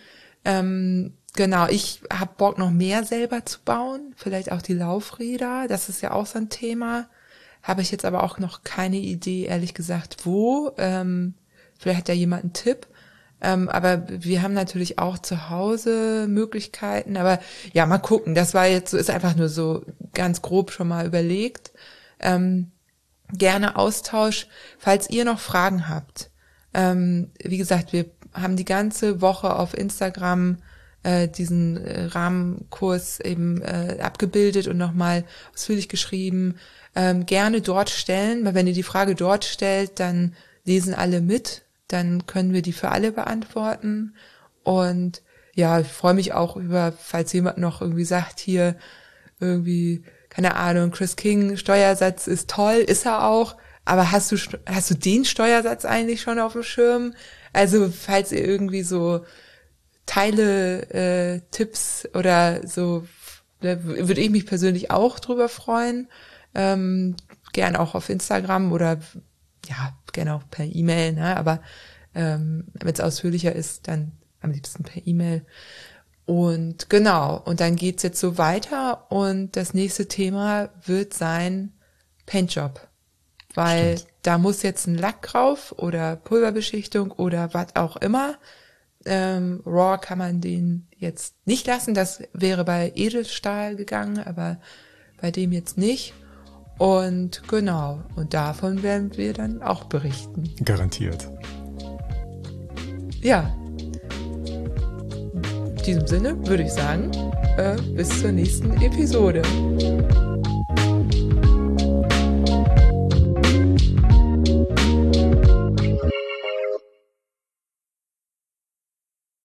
Ähm, genau, ich habe Bock noch mehr selber zu bauen, vielleicht auch die Laufräder, das ist ja auch so ein Thema. Habe ich jetzt aber auch noch keine Idee, ehrlich gesagt, wo. Ähm, vielleicht hat ja jemand einen Tipp. Ähm, aber wir haben natürlich auch zu Hause Möglichkeiten. Aber ja, mal gucken. Das war jetzt so, ist einfach nur so ganz grob schon mal überlegt. Ähm, gerne Austausch, falls ihr noch Fragen habt. Ähm, wie gesagt, wir haben die ganze Woche auf Instagram äh, diesen äh, Rahmenkurs eben äh, abgebildet und nochmal ausführlich geschrieben. Ähm, gerne dort stellen, weil wenn ihr die Frage dort stellt, dann lesen alle mit, dann können wir die für alle beantworten. Und ja, ich freue mich auch über, falls jemand noch irgendwie sagt, hier irgendwie, keine Ahnung, Chris King, Steuersatz ist toll, ist er auch. Aber hast du, hast du den Steuersatz eigentlich schon auf dem Schirm? Also, falls ihr irgendwie so Teile, äh, Tipps oder so, da würde ich mich persönlich auch drüber freuen. Ähm, gern auch auf Instagram oder ja, gerne auch per E-Mail, ne? aber ähm, wenn es ausführlicher ist, dann am liebsten per E-Mail. Und genau, und dann geht's jetzt so weiter und das nächste Thema wird sein Paintjob. Weil Stimmt. da muss jetzt ein Lack drauf oder Pulverbeschichtung oder was auch immer. Ähm, Raw kann man den jetzt nicht lassen. Das wäre bei Edelstahl gegangen, aber bei dem jetzt nicht. Und genau, und davon werden wir dann auch berichten. Garantiert. Ja. In diesem Sinne würde ich sagen, äh, bis zur nächsten Episode.